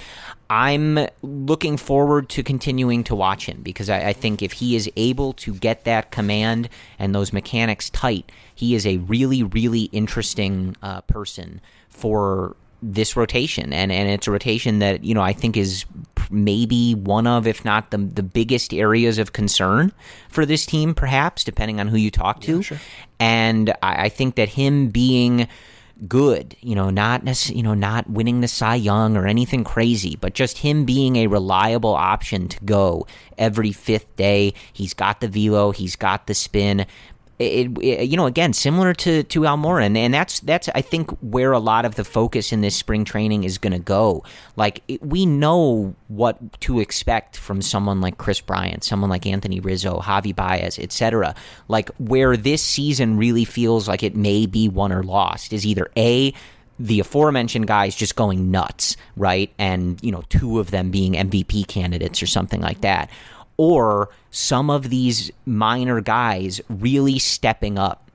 I'm looking forward to continuing to watch him because I, I, think if he is able to get that command and those mechanics tight, he is a really, really interesting uh, person for this rotation, and and it's a rotation that you know I think is maybe one of, if not the the biggest areas of concern for this team, perhaps depending on who you talk to. Yeah, sure. And I, I think that him being good, you know, not you know, not winning the Cy Young or anything crazy, but just him being a reliable option to go every fifth day. He's got the velo, he's got the spin it, it, you know, again, similar to to Almora, and, and that's that's I think where a lot of the focus in this spring training is going to go. Like it, we know what to expect from someone like Kris Bryant, someone like Anthony Rizzo, Javi Baez, etc. Like where this season really feels like it may be won or lost is either a the aforementioned guys just going nuts, right? And, you know, two of them being MVP candidates or something like that or some of these minor guys really stepping up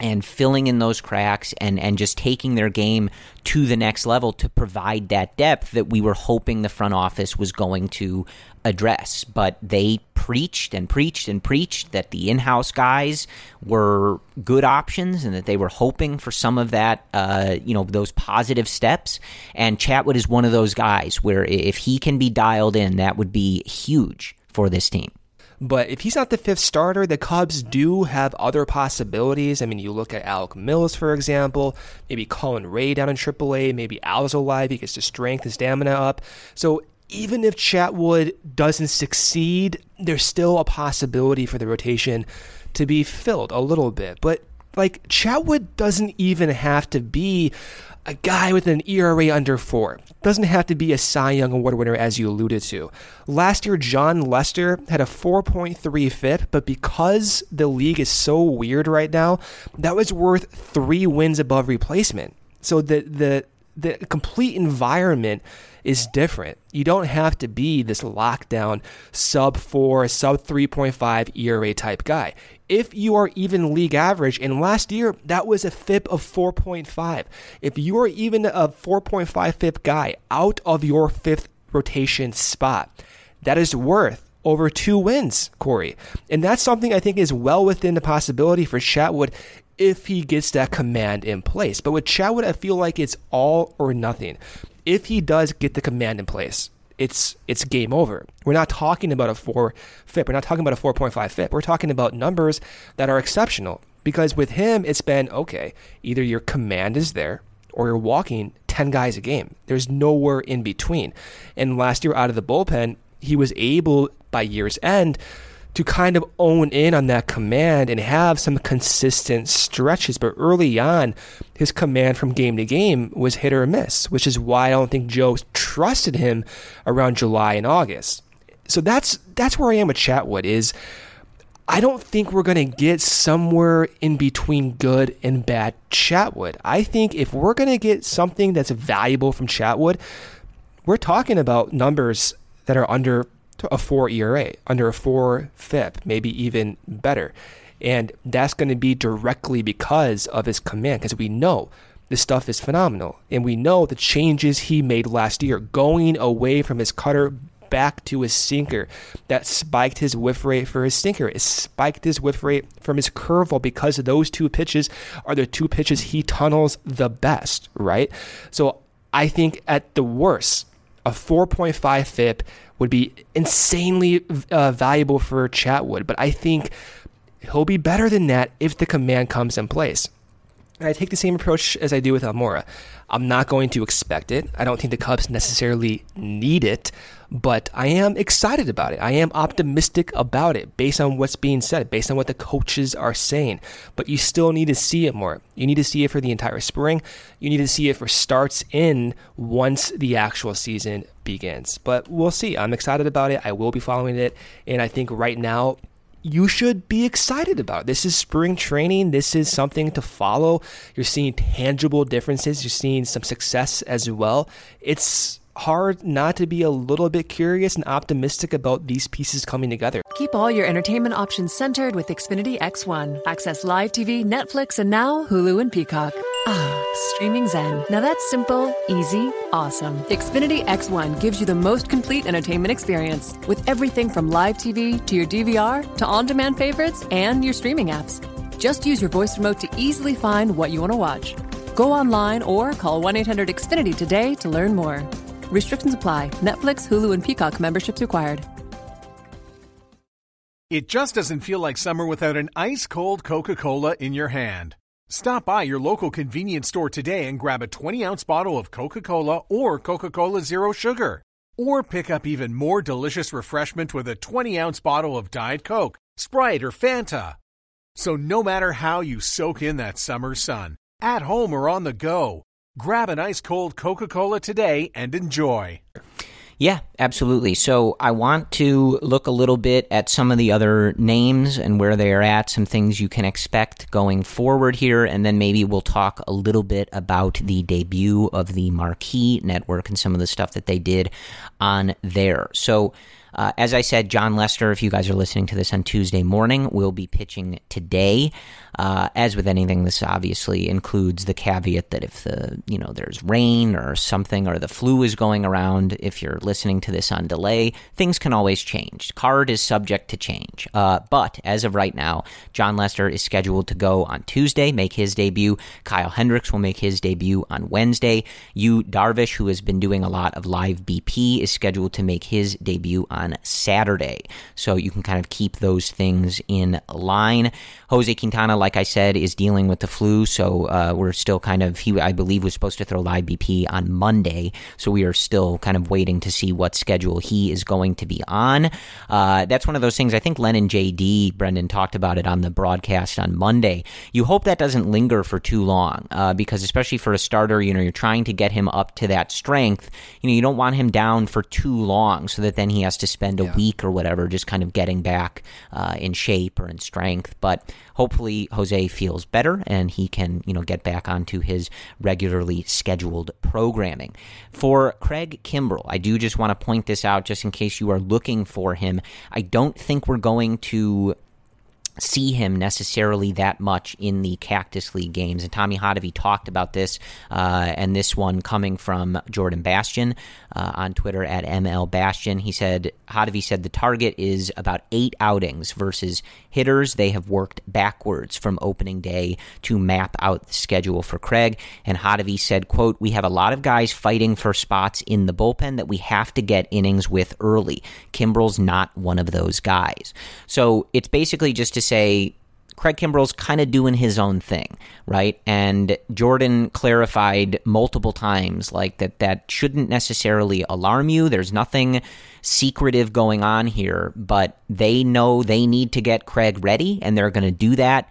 and filling in those cracks and, and just taking their game to the next level to provide that depth that we were hoping the front office was going to address. But they preached and preached and preached that the in-house guys were good options and that they were hoping for some of that, uh, you know, those positive steps. And Chatwood is one of those guys where if he can be dialed in, that would be huge for this team. But if he's not the fifth starter, the Cubs do have other possibilities. I mean, you look at Alec Mills, for example, maybe Colin Rea down in AAA, maybe Alzolay, he gets his strength and stamina up. So even if Chatwood doesn't succeed, there's still a possibility for the rotation to be filled a little bit. But like Chatwood doesn't even have to be a guy with an ERA under four. Doesn't have to be a Cy Young Award winner, as you alluded to. Last year, Jon Lester had a 4.3 FIP, but because the league is so weird right now, that was worth three wins above replacement. So the the the complete environment is different. You don't have to be this lockdown sub 4, sub 3.5 ERA type guy. If you are even league average, and last year that was a FIP of 4.5. If you are even a 4.5 FIP guy out of your fifth rotation spot, that is worth over two wins, Corey. And that's something I think is well within the possibility for Chatwood if he gets that command in place. But with Chatwood, I feel like it's all or nothing. If he does get the command in place, it's it's game over. We're not talking about a four FIP. We're not talking about a 4.5 FIP. We're talking about numbers that are exceptional. Because with him, it's been okay. Either your command is there, or you're walking 10 guys a game. There's nowhere in between. And last year, out of the bullpen, he was able by year's end to kind of own in on that command and have some consistent stretches. But early on, his command from game to game was hit or miss, which is why I don't think Joe trusted him around July and August. So that's that's where I am with Chatwood is I don't think we're going to get somewhere in between good and bad Chatwood. I think if we're going to get something that's valuable from Chatwood, we're talking about numbers that are under a four ERA, under a four FIP, maybe even better. And that's going to be directly because of his command, because we know this stuff is phenomenal. And we know the changes he made last year, going away from his cutter back to his sinker. That spiked his whiff rate for his sinker. It spiked his whiff rate from his curveball because those two pitches are the two pitches he tunnels the best, right? So I think at the worst, a 4.5 FIP would be insanely uh, valuable for Chatwood, but I think he'll be better than that if the command comes in place. I take the same approach as I do with Almora. I'm not going to expect it. I don't think the Cubs necessarily need it, but I am excited about it. I am optimistic about it based on what's being said, based on what the coaches are saying. But you still need to see it more. You need to see it for the entire spring. You need to see it for starts in once the actual season begins. But we'll see. I'm excited about it. I will be following it. And I think right now, you should be excited about. This is spring training. This is something to follow. You're seeing tangible differences. You're seeing some success as well. It's hard not to be a little bit curious and optimistic about these pieces coming together. Keep all your entertainment options centered with Xfinity X1. Access live TV, Netflix, and now Hulu and Peacock. Ah, streaming zen. Now that's simple, easy, awesome. Xfinity X1 gives you the most complete entertainment experience with everything from live TV to your DVR to on demand favorites and your streaming apps. Just use your voice remote to easily find what you want to watch. Go online or call 1 800 Xfinity today to learn more. Restrictions apply. Netflix, Hulu, and Peacock memberships required. It just doesn't feel like summer without an ice cold Coca Cola in your hand. Stop by your local convenience store today and grab a 20 ounce bottle of Coca Cola or Coca Cola Zero Sugar. Or pick up even more delicious refreshment with a 20 ounce bottle of Diet Coke, Sprite, or Fanta. So, no matter how you soak in that summer sun, at home or on the go, Grab an ice cold Coca Cola today and enjoy. Yeah, absolutely. So I want to look a little bit at some of the other names and where they are at, some things you can expect going forward here, and then maybe we'll talk a little bit about the debut of the Marquee Network and some of the stuff that they did on there. So Uh, as I said, Jon Lester, if you guys are listening to this on Tuesday morning, will be pitching today. Uh, as with anything, this obviously includes the caveat that if the you know there's rain or something or the flu is going around, if you're listening to this on delay, things can always change. Card is subject to change, uh, but as of right now, Jon Lester is scheduled to go on Tuesday, make his debut. Kyle Hendricks will make his debut on Wednesday. Yu Darvish, who has been doing a lot of live BP, is scheduled to make his debut on Saturday. So you can kind of keep those things in line. Jose Quintana, like I said, is dealing with the flu, so uh, we're still kind of he I believe was supposed to throw live BP on Monday, so we are still kind of waiting to see what schedule he is going to be on. Uh, that's one of those things. I think Len and JD Brendan talked about it on the broadcast on Monday. You hope that doesn't linger for too long, uh, because especially for a starter, you know, you're trying to get him up to that strength. You know, you don't want him down for too long, so that then he has to spend a yeah. week or whatever just kind of getting back uh, in shape or in strength. But hopefully Jose feels better and he can, you know, get back onto his regularly scheduled programming. For Craig Kimbrel, I do just want to point this out just in case you are looking for him. I don't think we're going to see him necessarily that much in the Cactus League games. And Tommy Hottovy talked about this, uh, and this one coming from Jordan Bastian uh, on Twitter at ML Bastian. He said, Hottovy said the target is about eight outings versus hitters. They have worked backwards from opening day to map out the schedule for Craig. And Hottovy said, quote, we have a lot of guys fighting for spots in the bullpen that we have to get innings with early. Kimbrel's not one of those guys. So it's basically just to say Craig Kimbrel's kind of doing his own thing, right? And Jordan clarified multiple times like that that shouldn't necessarily alarm you. There's nothing secretive going on here, but they know they need to get Craig ready and they're going to do that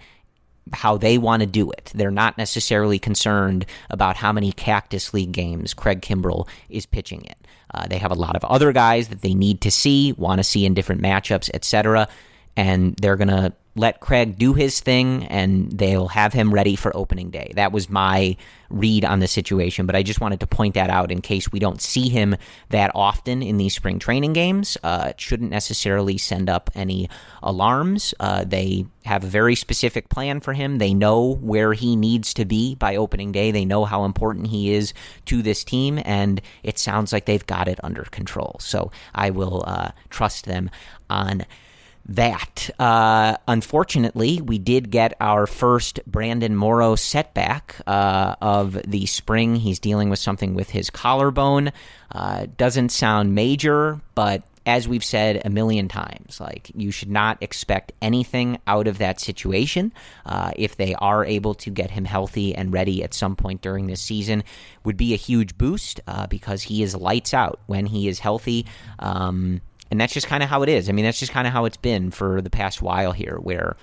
how they want to do it. They're not necessarily concerned about how many Cactus League games Craig Kimbrel is pitching in. Uh, they have a lot of other guys that they need to see, want to see in different matchups, etc. And they're going to let Craig do his thing and they'll have him ready for opening day. That was my read on the situation, but I just wanted to point that out in case we don't see him that often in these spring training games. Uh, it shouldn't necessarily send up any alarms. Uh, they have a very specific plan for him. They know where he needs to be by opening day. They know how important he is to this team, and it sounds like they've got it under control. So I will uh, trust them on that. Uh, unfortunately, we did get our first Brandon Morrow setback uh, of the spring. He's dealing with something with his collarbone. Uh, doesn't sound major, but as we've said a million times, like you should not expect anything out of that situation. Uh, if they are able to get him healthy and ready at some point during this season, would be a huge boost uh, because he is lights out when he is healthy. Um, and that's just kind of how it is. I mean, that's just kind of how it's been for the past while here, where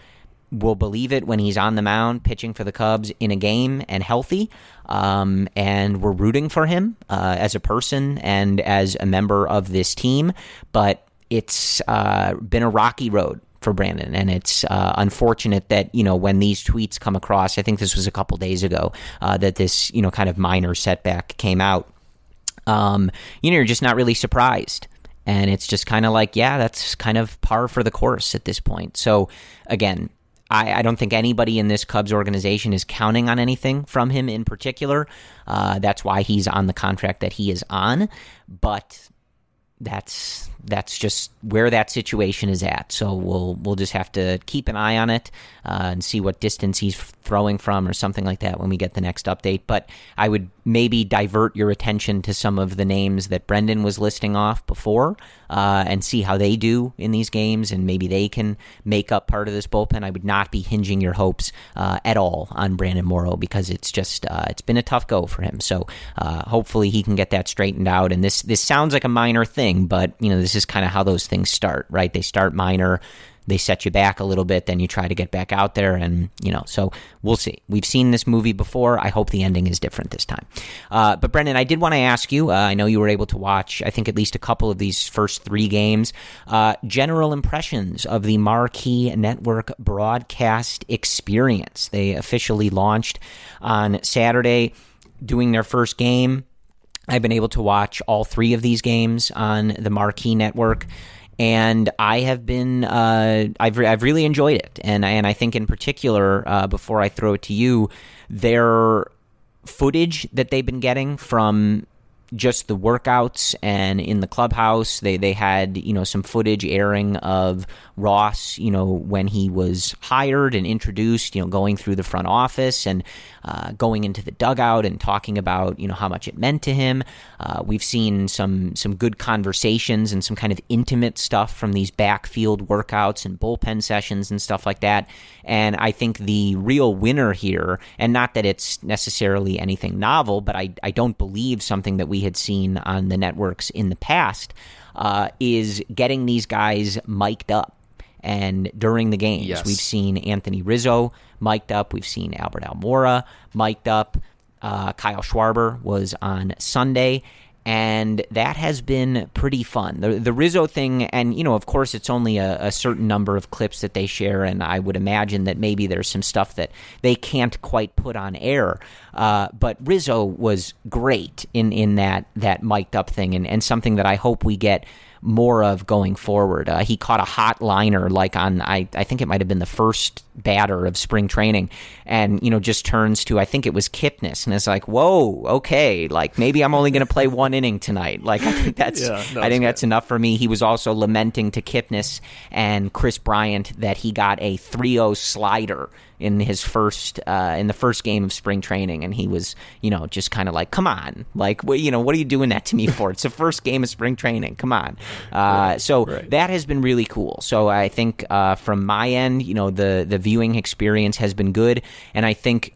we'll believe it when he's on the mound pitching for the Cubs in a game and healthy. Um, and we're rooting for him uh, as a person and as a member of this team. But it's uh, been a rocky road for Brandon, and it's uh, unfortunate that you know when these tweets come across. I think this was a couple days ago uh, that this you know kind of minor setback came out. Um, you know, you're just not really surprised. And it's just kind of like, yeah, that's kind of par for the course at this point. So, again, I, I, don't think anybody in this Cubs organization is counting on anything from him in particular. Uh, that's why he's on the contract that he is on. But that's that's just where that situation is at. So we'll we'll just have to keep an eye on it uh, and see what distance he's throwing from or something like that when we get the next update. But I would maybe divert your attention to some of the names that Brendan was listing off before uh, and see how they do in these games, and maybe they can make up part of this bullpen. I would not be hinging your hopes uh, at all on Brandon Morrow because it's just uh, it's been a tough go for him. So uh, hopefully he can get that straightened out. And this this sounds like a minor thing, but you know this is kind of how those things start, right? They start minor they set you back a little bit, then you try to get back out there, and you know. So we'll see. We've seen this movie before. I hope the ending is different this time. Uh, but Brendan, I did want to ask you. Uh, I know you were able to watch, I think, at least a couple of these first three games. Uh, general impressions of the Marquee Network broadcast experience. They officially launched on Saturday, doing their first game. I've been able to watch all three of these games on the Marquee Network and I have been uh, I've I've really enjoyed it, and and I think in particular, uh, before I throw it to you, their footage that they've been getting from just the workouts and in the clubhouse they they had you know some footage airing of Ross you know when he was hired and introduced you know going through the front office and uh, going into the dugout and talking about you know how much it meant to him. Uh, we've seen some some good conversations and some kind of intimate stuff from these backfield workouts and bullpen sessions and stuff like that. And I think the real winner here and not that it's necessarily anything novel but I, I don't believe something that we had seen on the networks in the past uh, is getting these guys mic'd up. And during the games, Yes. we've seen Anthony Rizzo mic'd up. We've seen Albert Almora mic'd up. Uh, Kyle Schwarber was on Sunday. And that has been pretty fun. The, the Rizzo thing, and, you know, of course, it's only a, a certain number of clips that they share. And I would imagine that maybe there's some stuff that they can't quite put on air. Uh, but Rizzo was great in, in that, that mic'd up thing, and, and something that I hope we get more of going forward. Uh, he caught a hot liner like on I, I think it might have been the first batter of spring training and you know just turns to I think it was Kipnis and it's like whoa okay like maybe I'm only going to play one inning tonight <laughs> like I think that's Yeah, no, I think that's enough for me. He was also lamenting to Kipnis and Kris Bryant that he got a 3-0 slider in his first uh, in the first game of spring training, and he was you know just kind of like, come on, like what you know what are you doing that to me for? It's the first game of spring training, come on. Uh, so that has been really cool. So I think uh, from my end, you know the the viewing experience has been good, and I think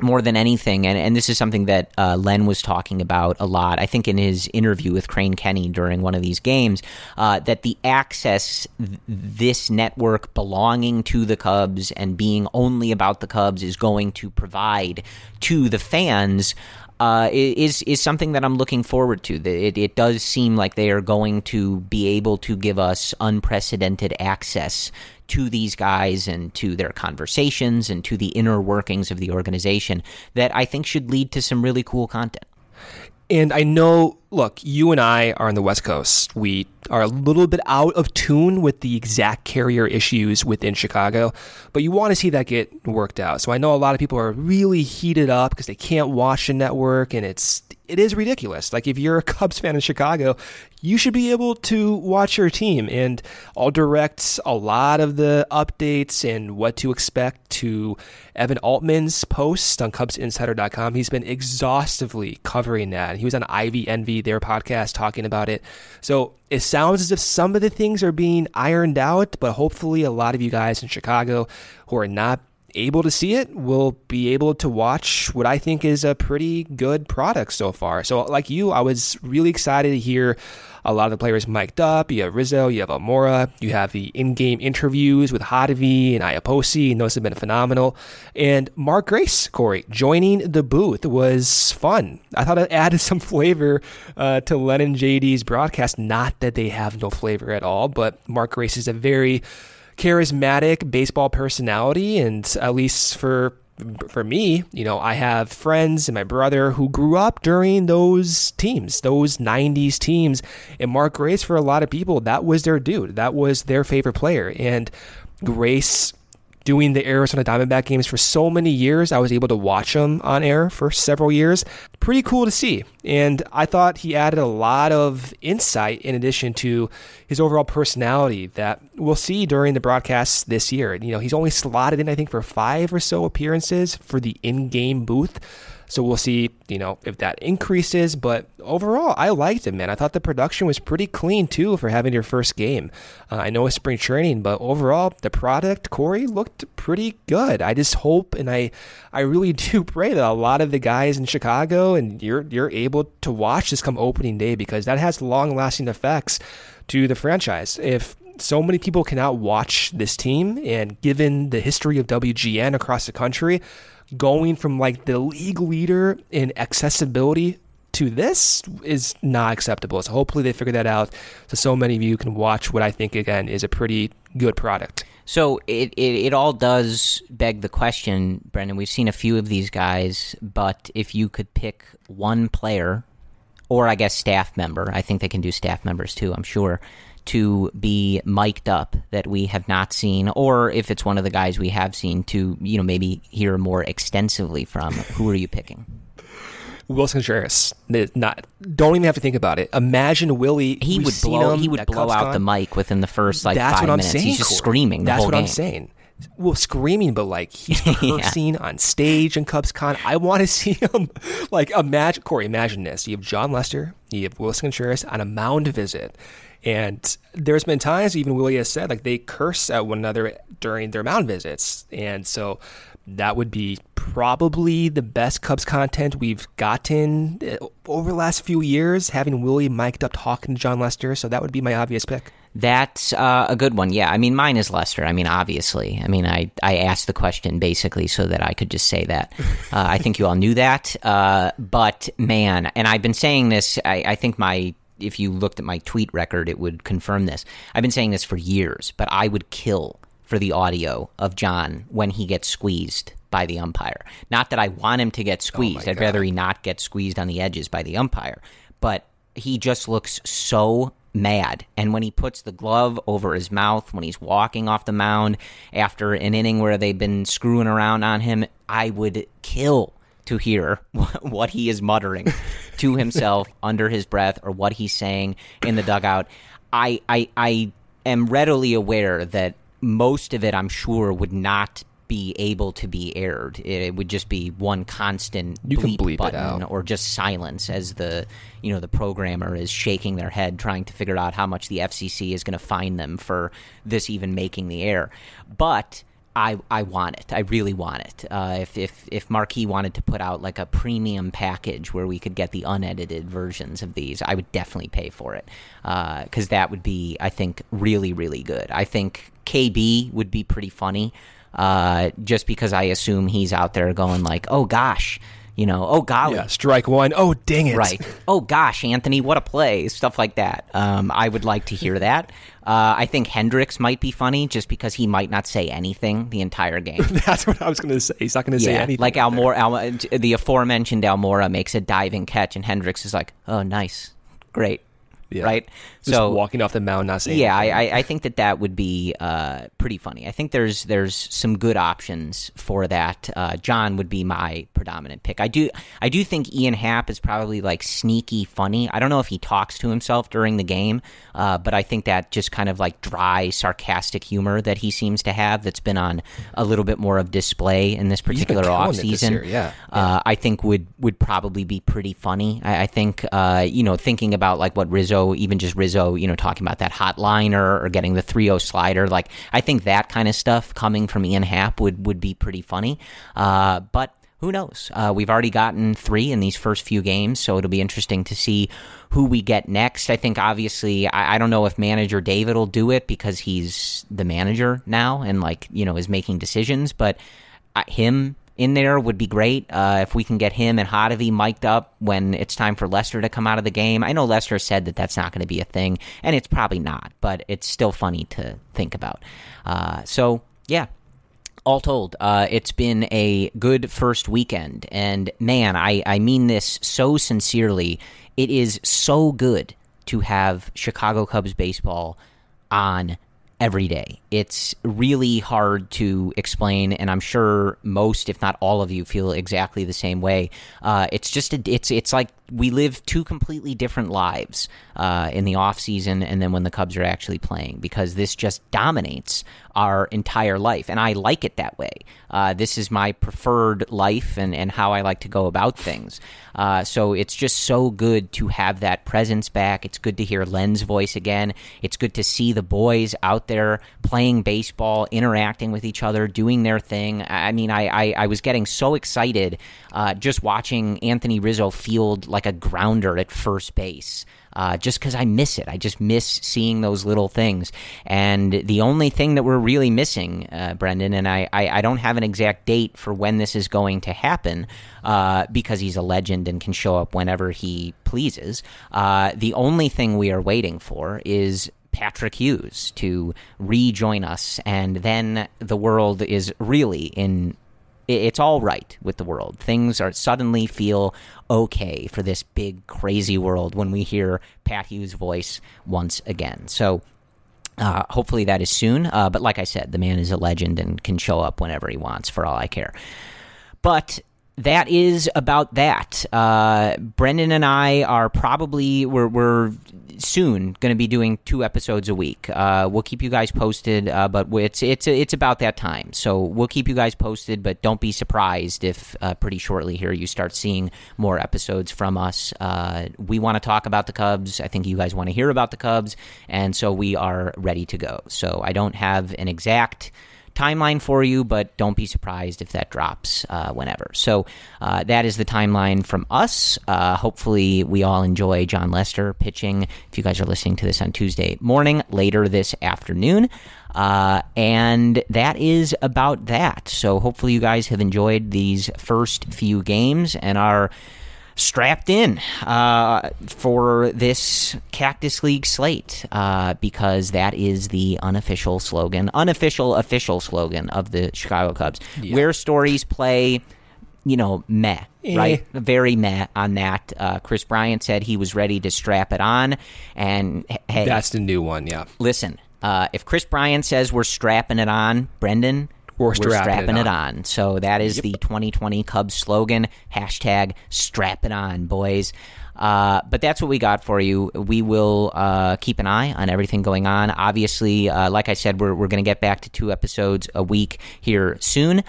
more than anything, and, and this is something that uh, Len was talking about a lot, I think in his interview with Crane Kenney during one of these games, uh, that the access, th- this network belonging to the Cubs and being only about the Cubs is going to provide to the fans. Uh, is is something that I'm looking forward to. It, it does seem like they are going to be able to give us unprecedented access to these guys and to their conversations and to the inner workings of the organization that I think should lead to some really cool content. And I know, look, you and I are on the West Coast. We are a little bit out of tune with the exact carrier issues within Chicago, but you want to see that get worked out. So I know a lot of people are really heated up because they can't watch the network, and it's it is ridiculous. Like if you're a Cubs fan in Chicago, you should be able to watch your team, and I'll direct a lot of the updates and what to expect to Evan Altman's post on CubsInsider.com. He's been exhaustively covering that. He was on Ivy Envy, their podcast, talking about it. So it sounds as if some of the things are being ironed out, but hopefully a lot of you guys in Chicago who are not able to see it will be able to watch what I think is a pretty good product so far. So, like you, I was really excited to hear a lot of the players mic'd up. You have Rizzo, you have Almora, you have the in-game interviews with Hottovy and Iapoce, and those have been phenomenal. And Mark Grace, Corey, joining the booth was fun. I thought it <laughs> added some flavor uh, to Len and JD's broadcast. Not that they have no flavor at all, but Mark Grace is a very charismatic baseball personality, and at least for for me, you know, I have friends and my brother who grew up during those teams, those 90s teams. And Mark Grace, for a lot of people, that was their dude. That was their favorite player. And Grace doing the Arizona Diamondback games for so many years. I was able to watch him on air for several years. Pretty cool to see. And I thought he added a lot of insight in addition to his overall personality that we'll see during the broadcasts this year. You know, he's only slotted in, I think, for five or so appearances for the in game booth. So we'll see, you know, if that increases. But overall, I liked it, man. I thought the production was pretty clean too for having your first game. Uh, I know it's spring training, but overall, the product, Corey, looked pretty good. I just hope and I, I really <laughs> do pray that a lot of the guys in Chicago and you're you're able to watch this come opening day because that has long lasting effects to the franchise. If so many people cannot watch this team, and given the history of WGN across the country, going from like the league leader in accessibility to this is not acceptable. So hopefully they figure that out so so many of you can watch what I think again is a pretty good product. So it, it, it all does beg the question, Brendan. We've seen a few of these guys, but if you could pick one player, or I guess staff member, I think they can do staff members too, I'm sure, to be mic'd up that we have not seen, or if it's one of the guys we have seen, to you know maybe hear more extensively from? Who are you picking? Willson Contreras. Not don't even have to think about it. Imagine Willie. He would blow. He would blow out the mic within the first like That's five what I'm minutes. saying. He's just Corey. screaming That's what game. I'm saying. Well, screaming, but like he's <laughs> Yeah. cursing on stage in CubsCon. I want to <laughs> see him. Like imagine Corey. Imagine this: you have Jon Lester, you have Willson Contreras on a mound visit, and there's been times even Willie has said like they curse at one another during their mound visits, and so that would be probably the best Cubs content we've gotten uh, over the last few years. Having Willie mic'd up talking to Jon Lester, so that would be my obvious pick. That's uh, a good one. Yeah, I mean, mine is Lester. I mean, obviously. I mean, I, I asked the question basically so that I could just say that. <laughs> Uh, I think you all knew that. Uh, but man, and I've been saying this. I, I think my if you looked at my tweet record, it would confirm this. I've been saying this for years, but I would kill for the audio of John when he gets squeezed by the umpire. Not that I want him to get oh squeezed. I'd rather he not get squeezed on the edges by the umpire. But he just looks so mad. And when he puts the glove over his mouth, when he's walking off the mound after an inning where they've been screwing around on him, I would kill to hear <laughs> what he is muttering to himself <laughs> under his breath or what he's saying in the dugout. I, I, I am readily aware that most of it, I'm sure, would not be able to be aired. It would just be one constant You can bleep, bleep button out. or just silence as the you know the programmer is shaking their head trying to figure out how much the FCC is going to fine them for this even making the air. But I, I want it. I really want it. Uh, if, if if Marquee wanted to put out like a premium package where we could get the unedited versions of these, I would definitely pay for it because that would be, I think, really really good. I think KB would be pretty funny, uh, just because I assume he's out there going like, oh gosh, you know, oh golly, Yeah, strike one. Oh, dang it! Right. Oh gosh, Anthony, what a play! Stuff like that. Um, I would like to hear that. Uh, I think Hendricks might be funny just because he might not say anything the entire <laughs> game. That's what I was going to say. He's not going to say anything. like Almora, Al, the aforementioned Almora makes a diving catch, and Hendricks is like, "Oh, nice, great." Yeah. Right. Just so walking off the mound, not saying. yeah, I, anything. I, I think that that would be uh, pretty funny. I think there's there's some good options for that. Uh, Jon would be my predominant pick. I do I do think Ian Happ is probably like sneaky funny. I don't know if he talks to himself during the game, uh, but I think that just kind of like dry, sarcastic humor that he seems to have that's been on a little bit more of display in this particular killing off season. year, yeah. Uh, I think would would probably be pretty funny. I, I think uh, you know thinking about like what Rizzo, even just Rizzo, you know, talking about that hot liner or getting the 3-0 slider. Like I think that kind of stuff coming from Ian Happ would would be pretty funny. Uh, but who knows? Uh, we've already gotten three in these first few games, so it'll be interesting to see who we get next. I think obviously I, I don't know if manager David will do it because he's the manager now and like you know is making decisions, but uh, him in there would be great. Uh, if we can get him and Hottovy mic'd up when it's time for Lester to come out of the game. I know Lester said that that's not going to be a thing, and it's probably not, but it's still funny to think about. Uh, so, yeah. All told, uh, it's been a good first weekend, and man, I, I mean this so sincerely. It is so good to have Chicago Cubs baseball on every day. It's really hard to explain, and I'm sure most, if not all of you, feel exactly the same way. Uh, it's just a, it's it's like we live two completely different lives uh, in the off season, and then when the Cubs are actually playing, because this just dominates our entire life, and I like it that way. Uh, this is my preferred life, and and how I like to go about things. Uh, so it's just so good to have that presence back. It's good to hear Len's voice again. It's good to see the boys out there playing baseball, interacting with each other, doing their thing. I I mean, I, I, I was getting so excited uh, just watching Anthony Rizzo field like a grounder at first base. Uh, just because I miss it. I just miss seeing those little things. And the only thing that we're really missing, uh, Brendan, and I, I, I don't have an exact date for when this is going to happen uh, because he's a legend and can show up whenever he pleases. Uh, the only thing we are waiting for is Patrick Hughes to rejoin us, and then the world is really in. It's all right with the world. Things are suddenly feel okay for this big, crazy world when we hear Pat Hughes' voice once again. So Uh, hopefully that is soon. Uh, but like I said, the man is a legend and can show up whenever he wants for all I care. But that is about that. Uh, Brendan and I are probably we're, we're soon going to be doing two episodes a week. Uh, we'll keep you guys posted, uh, but it's it's it's about that time. So we'll keep you guys posted, but don't be surprised if uh, pretty shortly here you start seeing more episodes from us. Uh, we want to talk about the Cubs. I think you guys want to hear about the Cubs, and so we are ready to go. So I don't have an exact timeline for you, but don't be surprised if that drops uh, whenever. So uh, that is the timeline from us. Uh, hopefully, we all enjoy Jon Lester pitching. If you guys are listening to this on Tuesday morning, later this afternoon. Uh, and that is about that. So hopefully, you guys have enjoyed these first few games and are strapped in uh, for this Cactus League slate uh, because that is the unofficial slogan, unofficial official slogan of the Chicago Cubs. Yeah. Where stories play, you know, meh, Eh. right? Very meh on that. Uh, Kris Bryant said he was ready to strap it on, and hey, That's the new one, yeah. listen. Uh, if Kris Bryant says we're strapping it on, Brendan, We're strapping it on. So that is the 2020 Cubs slogan. Hashtag strap it on, boys. Uh, but that's what we got for you. We will uh, keep an eye on everything going on. Obviously, uh, like I said, we're, we're going to get back to two episodes a week here soon.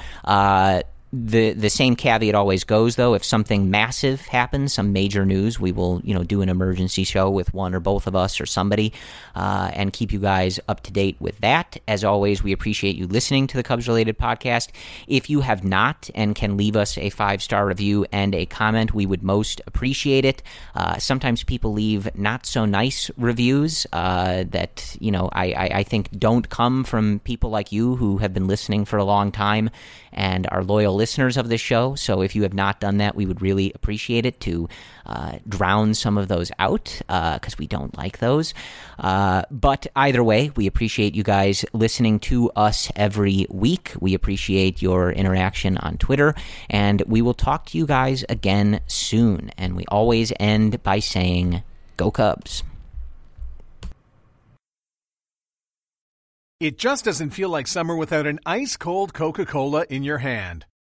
The the same caveat always goes though. If something massive happens some major news we will you know do an emergency show with one or both of us or somebody uh, and keep you guys up to date with that. As always we appreciate you listening to the cubs related podcast. If you have not and can leave us a five star review and a comment we would most appreciate it. Uh, sometimes people leave not so nice reviews uh, that you know I, I, I think don't come from people like you who have been listening for a long time and are loyal listeners of this show. So if you have not done that, we would really appreciate it to uh, drown some of those out because we don't like those. Uh, but either way, we appreciate you guys listening to us every week. We appreciate your interaction on Twitter, and we will talk to you guys again soon. And we always end by saying, Go Cubs. It just doesn't feel like summer without an ice cold Coca Cola in your hand.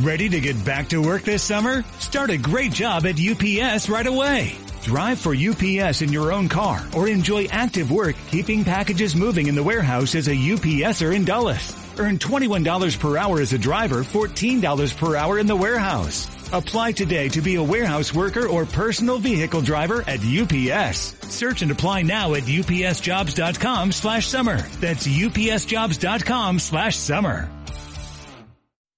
Ready to get back to work this summer? Start a great job at UPS right away. Drive for UPS in your own car or enjoy active work keeping packages moving in the warehouse as a UPSer in Dulles. Earn $21 per hour as a driver, $14 per hour in the warehouse. Apply today to be a warehouse worker or personal vehicle driver at UPS. Search and apply now at upsjobs.com slash summer. That's upsjobs.com slash summer.